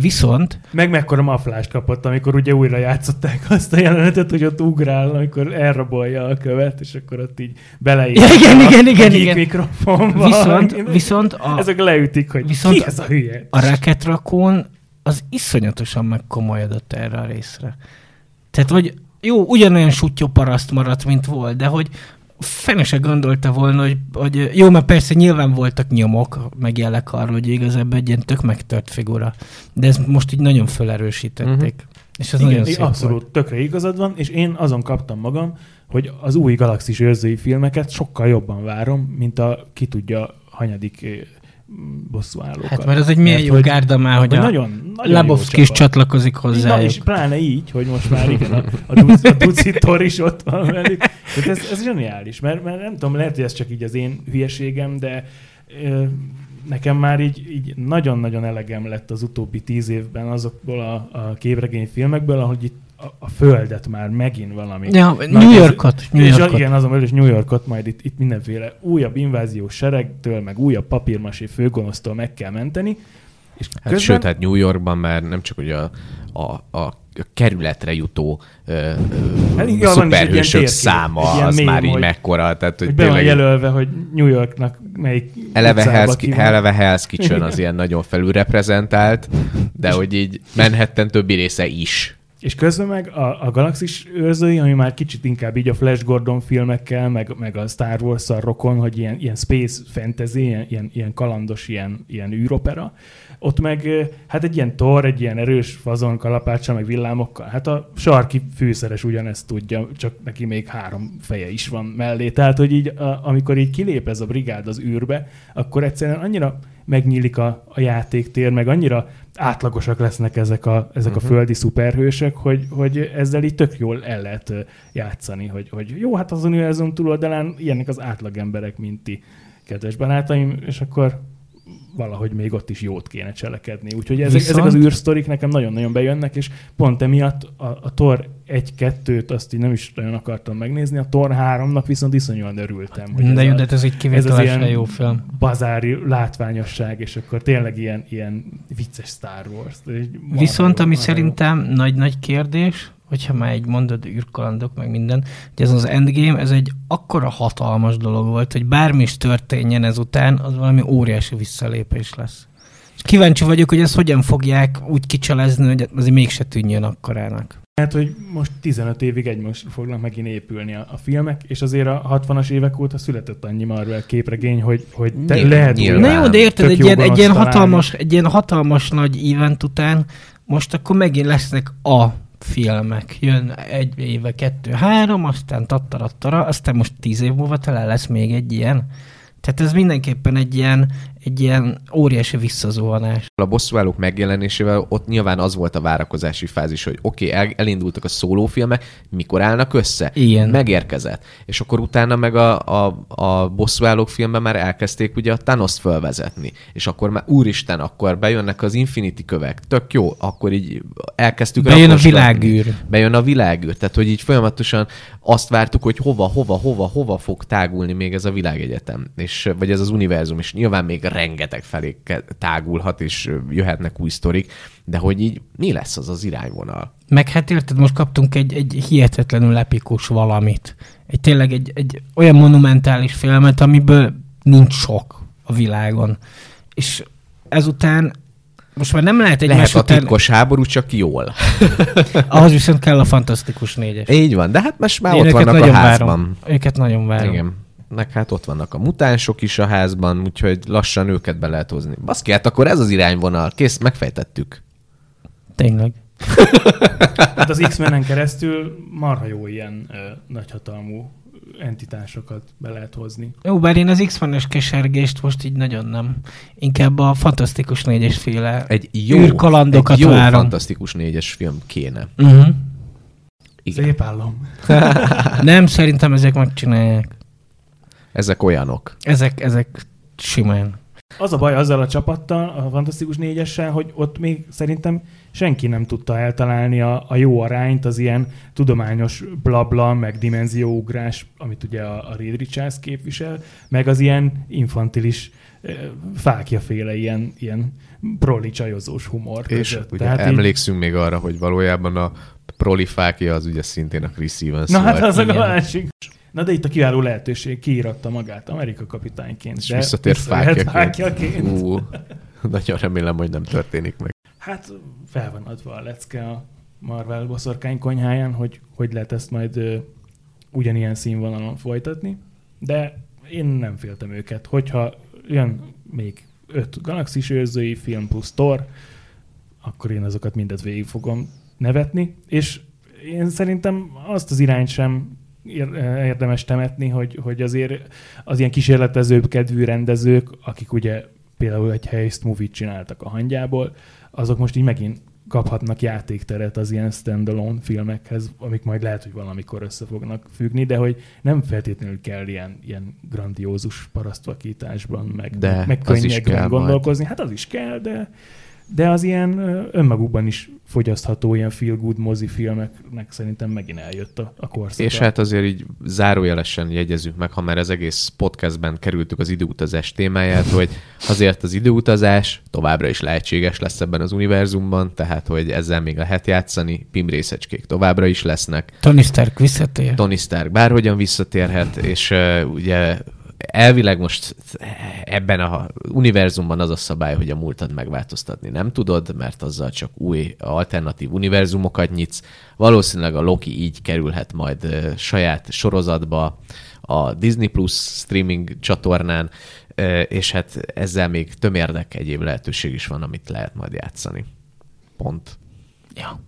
Viszont... Meg mekkora maflást kapott, amikor ugye újra játszották azt a jelenetet, hogy ott ugrál, amikor elrabolja a követ, és akkor ott így beleír. Ja, igen, a, igen, igen, igen. mikrofonba. Viszont, viszont a, Ezek leütik, hogy Viszont ki ez a hülye. a Rocket Raccoon az iszonyatosan megkomolyodott erre a részre. Tehát, hogy jó, ugyanolyan sutyó paraszt maradt, mint volt, de hogy fene se gondolta volna, hogy, hogy jó, mert persze nyilván voltak nyomok, meg jelek arra, hogy igazából egy ilyen tök megtört figura. De ezt most így nagyon felerősítették. Uh-huh. És ez Igen, nagyon szép abszolút, volt. tökre igazad van, és én azon kaptam magam, hogy az új galaxis őrzői filmeket sokkal jobban várom, mint a ki tudja hanyadik bosszúállókat. Hát mert ez egy milyen jó hogy- gárda már, hogy hogy a nagyon, nagyon Lebowski jó is csatlakozik Na, hozzájuk. és pláne így, hogy most már igen, a, a, duci, a Duci Tor is ott van velük. Tehát ez, ez zseniális, mert, mert nem tudom, lehet, hogy ez csak így az én hülyeségem, de ö, nekem már így, így nagyon-nagyon elegem lett az utóbbi tíz évben azokból a, a képregény filmekből, ahogy itt a, a földet már megint valami. Ja, New ez- Yorkot, New és a- Yorkot. igen, azon belül is New Yorkot, majd itt, itt mindenféle újabb inváziós seregtől, meg újabb papírmasé főgonosztól meg kell menteni. És Hát közben... Sőt, hát New Yorkban már nem csak hogy a, a, a kerületre jutó ö, ö, Hát igen, szuperhősök térkép, száma, az mém, már így hogy- mekkora. Tehát, hogy hogy be van jelölve, hogy New Yorknak melyik eleve, Hell's, ki eleve Hell's Kitchen az ilyen nagyon felülreprezentált, de hogy így Manhattan többi része is. És közben meg a, a Galaxis őrzői, ami már kicsit inkább így a Flash Gordon filmekkel, meg, meg a Star wars rokon, hogy ilyen, ilyen space fantasy, ilyen, ilyen, ilyen kalandos, ilyen, ilyen űropera. Ott meg hát egy ilyen tor, egy ilyen erős fazon kalapáccsal, meg villámokkal. Hát a sarki fűszeres ugyanezt tudja, csak neki még három feje is van mellé. Tehát, hogy így a, amikor így kilép ez a brigád az űrbe, akkor egyszerűen annyira megnyílik a, a játéktér, meg annyira átlagosak lesznek ezek a, ezek uh-huh. a földi szuperhősök, hogy, hogy ezzel így tök jól el lehet játszani, hogy, hogy jó, hát az univerzum túloldalán ilyenek az átlagemberek, mint ti, kedves barátaim, és akkor valahogy még ott is jót kéne cselekedni. Úgyhogy ezek, Viszont- ezek az űrsztorik nekem nagyon-nagyon bejönnek, és pont emiatt a, a Tor 1-2-t azt így nem is nagyon akartam megnézni, a Tor 3-nak viszont iszonyúan örültem. Hogy De ez jó, de ez egy kivételesen jó film. bazári látványosság, és akkor tényleg ilyen, ilyen vicces Star Wars. Viszont ami jó. szerintem nagy-nagy kérdés, hogyha már egy mondod űrkalandok, meg minden, hogy ez az Endgame, ez egy akkora hatalmas dolog volt, hogy bármi is történjen ezután, az valami óriási visszalépés lesz. És kíváncsi vagyok, hogy ezt hogyan fogják úgy kicselezni, hogy azért mégse tűnjön akkorának. Hát, hogy most 15 évig egymásra fognak megint épülni a, a filmek, és azért a 60-as évek óta született annyi Marvel képregény, hogy, hogy te Nyilván, lehet nyilván. Na jó, de érted, egy ilyen, egy, ilyen hatalmas, egy ilyen hatalmas nagy event után most akkor megint lesznek a filmek. Jön egy éve, kettő, három, aztán tattarattara, aztán most tíz év múlva talán lesz még egy ilyen. Tehát ez mindenképpen egy ilyen, egy ilyen óriási visszazuhanás. A bosszúállók megjelenésével ott nyilván az volt a várakozási fázis, hogy oké, okay, el, elindultak a szólófilmek, mikor állnak össze? Igen. Megérkezett. És akkor utána meg a, a, a bosszúállók filmben már elkezdték ugye a Thanos fölvezetni. És akkor már úristen, akkor bejönnek az Infinity kövek. Tök jó, akkor így elkezdtük Bejön a világűr. Bejön a világűr. Tehát, hogy így folyamatosan azt vártuk, hogy hova, hova, hova, hova fog tágulni még ez a világegyetem, és, vagy ez az univerzum, és nyilván még rengeteg felé tágulhat, és jöhetnek új sztorik, de hogy így mi lesz az az irányvonal? Meg hát érted, most kaptunk egy, egy hihetetlenül epikus valamit. Egy tényleg egy, egy olyan monumentális filmet, amiből nincs sok a világon. És ezután most már nem lehet egy Lehet a után, titkos háború, csak jól. ahhoz viszont kell a fantasztikus négyes. Így van, de hát most már Én ott vannak a házban. Várom. Őket nagyon várom. Igen. Meg hát ott vannak a mutánsok is a házban, úgyhogy lassan őket be lehet hozni. Baszki, hát akkor ez az irányvonal. Kész, megfejtettük. Tényleg. Hát az X-menen keresztül marha jó ilyen ö, nagyhatalmú entitásokat be lehet hozni. Jó, bár én az X-menes kesergést most így nagyon nem. Inkább a fantasztikus négyes féle Egy jó, űrkalandokat egy jó várom. fantasztikus négyes film kéne. Uh-huh. Igen. Szép állom. Nem, szerintem ezek megcsinálják. Ezek olyanok. Ezek, ezek simán. Az a baj azzal a csapattal, a Fantasztikus négyessel, hogy ott még szerintem senki nem tudta eltalálni a, a jó arányt az ilyen tudományos blabla, meg dimenzióugrás, amit ugye a, a Reed Richards képvisel, meg az ilyen infantilis eh, fákjaféle ilyen, ilyen proli csajozós humor És között. ugye Tehát így- emlékszünk még arra, hogy valójában a prolifákja az ugye szintén a Chris Evans Na hát az a másik. Na de itt a kiváló lehetőség, kiíratta magát Amerika kapitányként. És de visszatér fákjaként. fákjaként. Ú, nagyon remélem, hogy nem történik meg. Hát fel van adva a lecke a Marvel boszorkány konyháján, hogy hogy lehet ezt majd ö, ugyanilyen színvonalon folytatni, de én nem féltem őket. Hogyha jön még öt galaxis őrzői film plusz Thor, akkor én azokat mindet végig fogom nevetni, és én szerintem azt az irányt sem érdemes temetni, hogy, hogy azért az ilyen kísérletezőbb kedvű rendezők, akik ugye például egy heist movie csináltak a hangyából, azok most így megint kaphatnak játékteret az ilyen standalone filmekhez, amik majd lehet, hogy valamikor össze fognak függni, de hogy nem feltétlenül kell ilyen, ilyen grandiózus parasztvakításban, meg, De meg könnyekben kell majd. gondolkozni. Hát az is kell, de, de az ilyen önmagukban is fogyasztható ilyen feel good mozifilmeknek szerintem megint eljött a, a korszaka. És hát azért így zárójelesen jegyezzük meg, ha már az egész podcastben kerültük az időutazás témáját, hogy azért az időutazás továbbra is lehetséges lesz ebben az univerzumban, tehát hogy ezzel még lehet játszani, PIM részecskék továbbra is lesznek, Tony Stark visszatér. Tony Stark bárhogyan visszatérhet, és uh, ugye elvileg most ebben a univerzumban az a szabály, hogy a múltad megváltoztatni nem tudod, mert azzal csak új alternatív univerzumokat nyitsz. Valószínűleg a Loki így kerülhet majd saját sorozatba a Disney Plus streaming csatornán, és hát ezzel még tömérdek egyéb lehetőség is van, amit lehet majd játszani. Pont. Ja.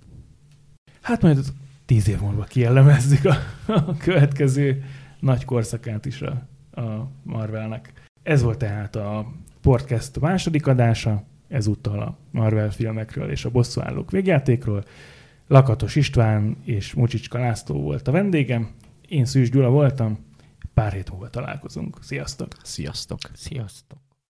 Hát majd tíz év múlva kielemezzük a, a következő nagy korszakát is a, a Marvelnek. Ez volt tehát a podcast második adása, ezúttal a Marvel filmekről és a bosszúállók végjátékról. Lakatos István és Mucsicska László volt a vendégem, én Szűs Gyula voltam, pár hét múlva találkozunk. Sziasztok! Sziasztok! Sziasztok.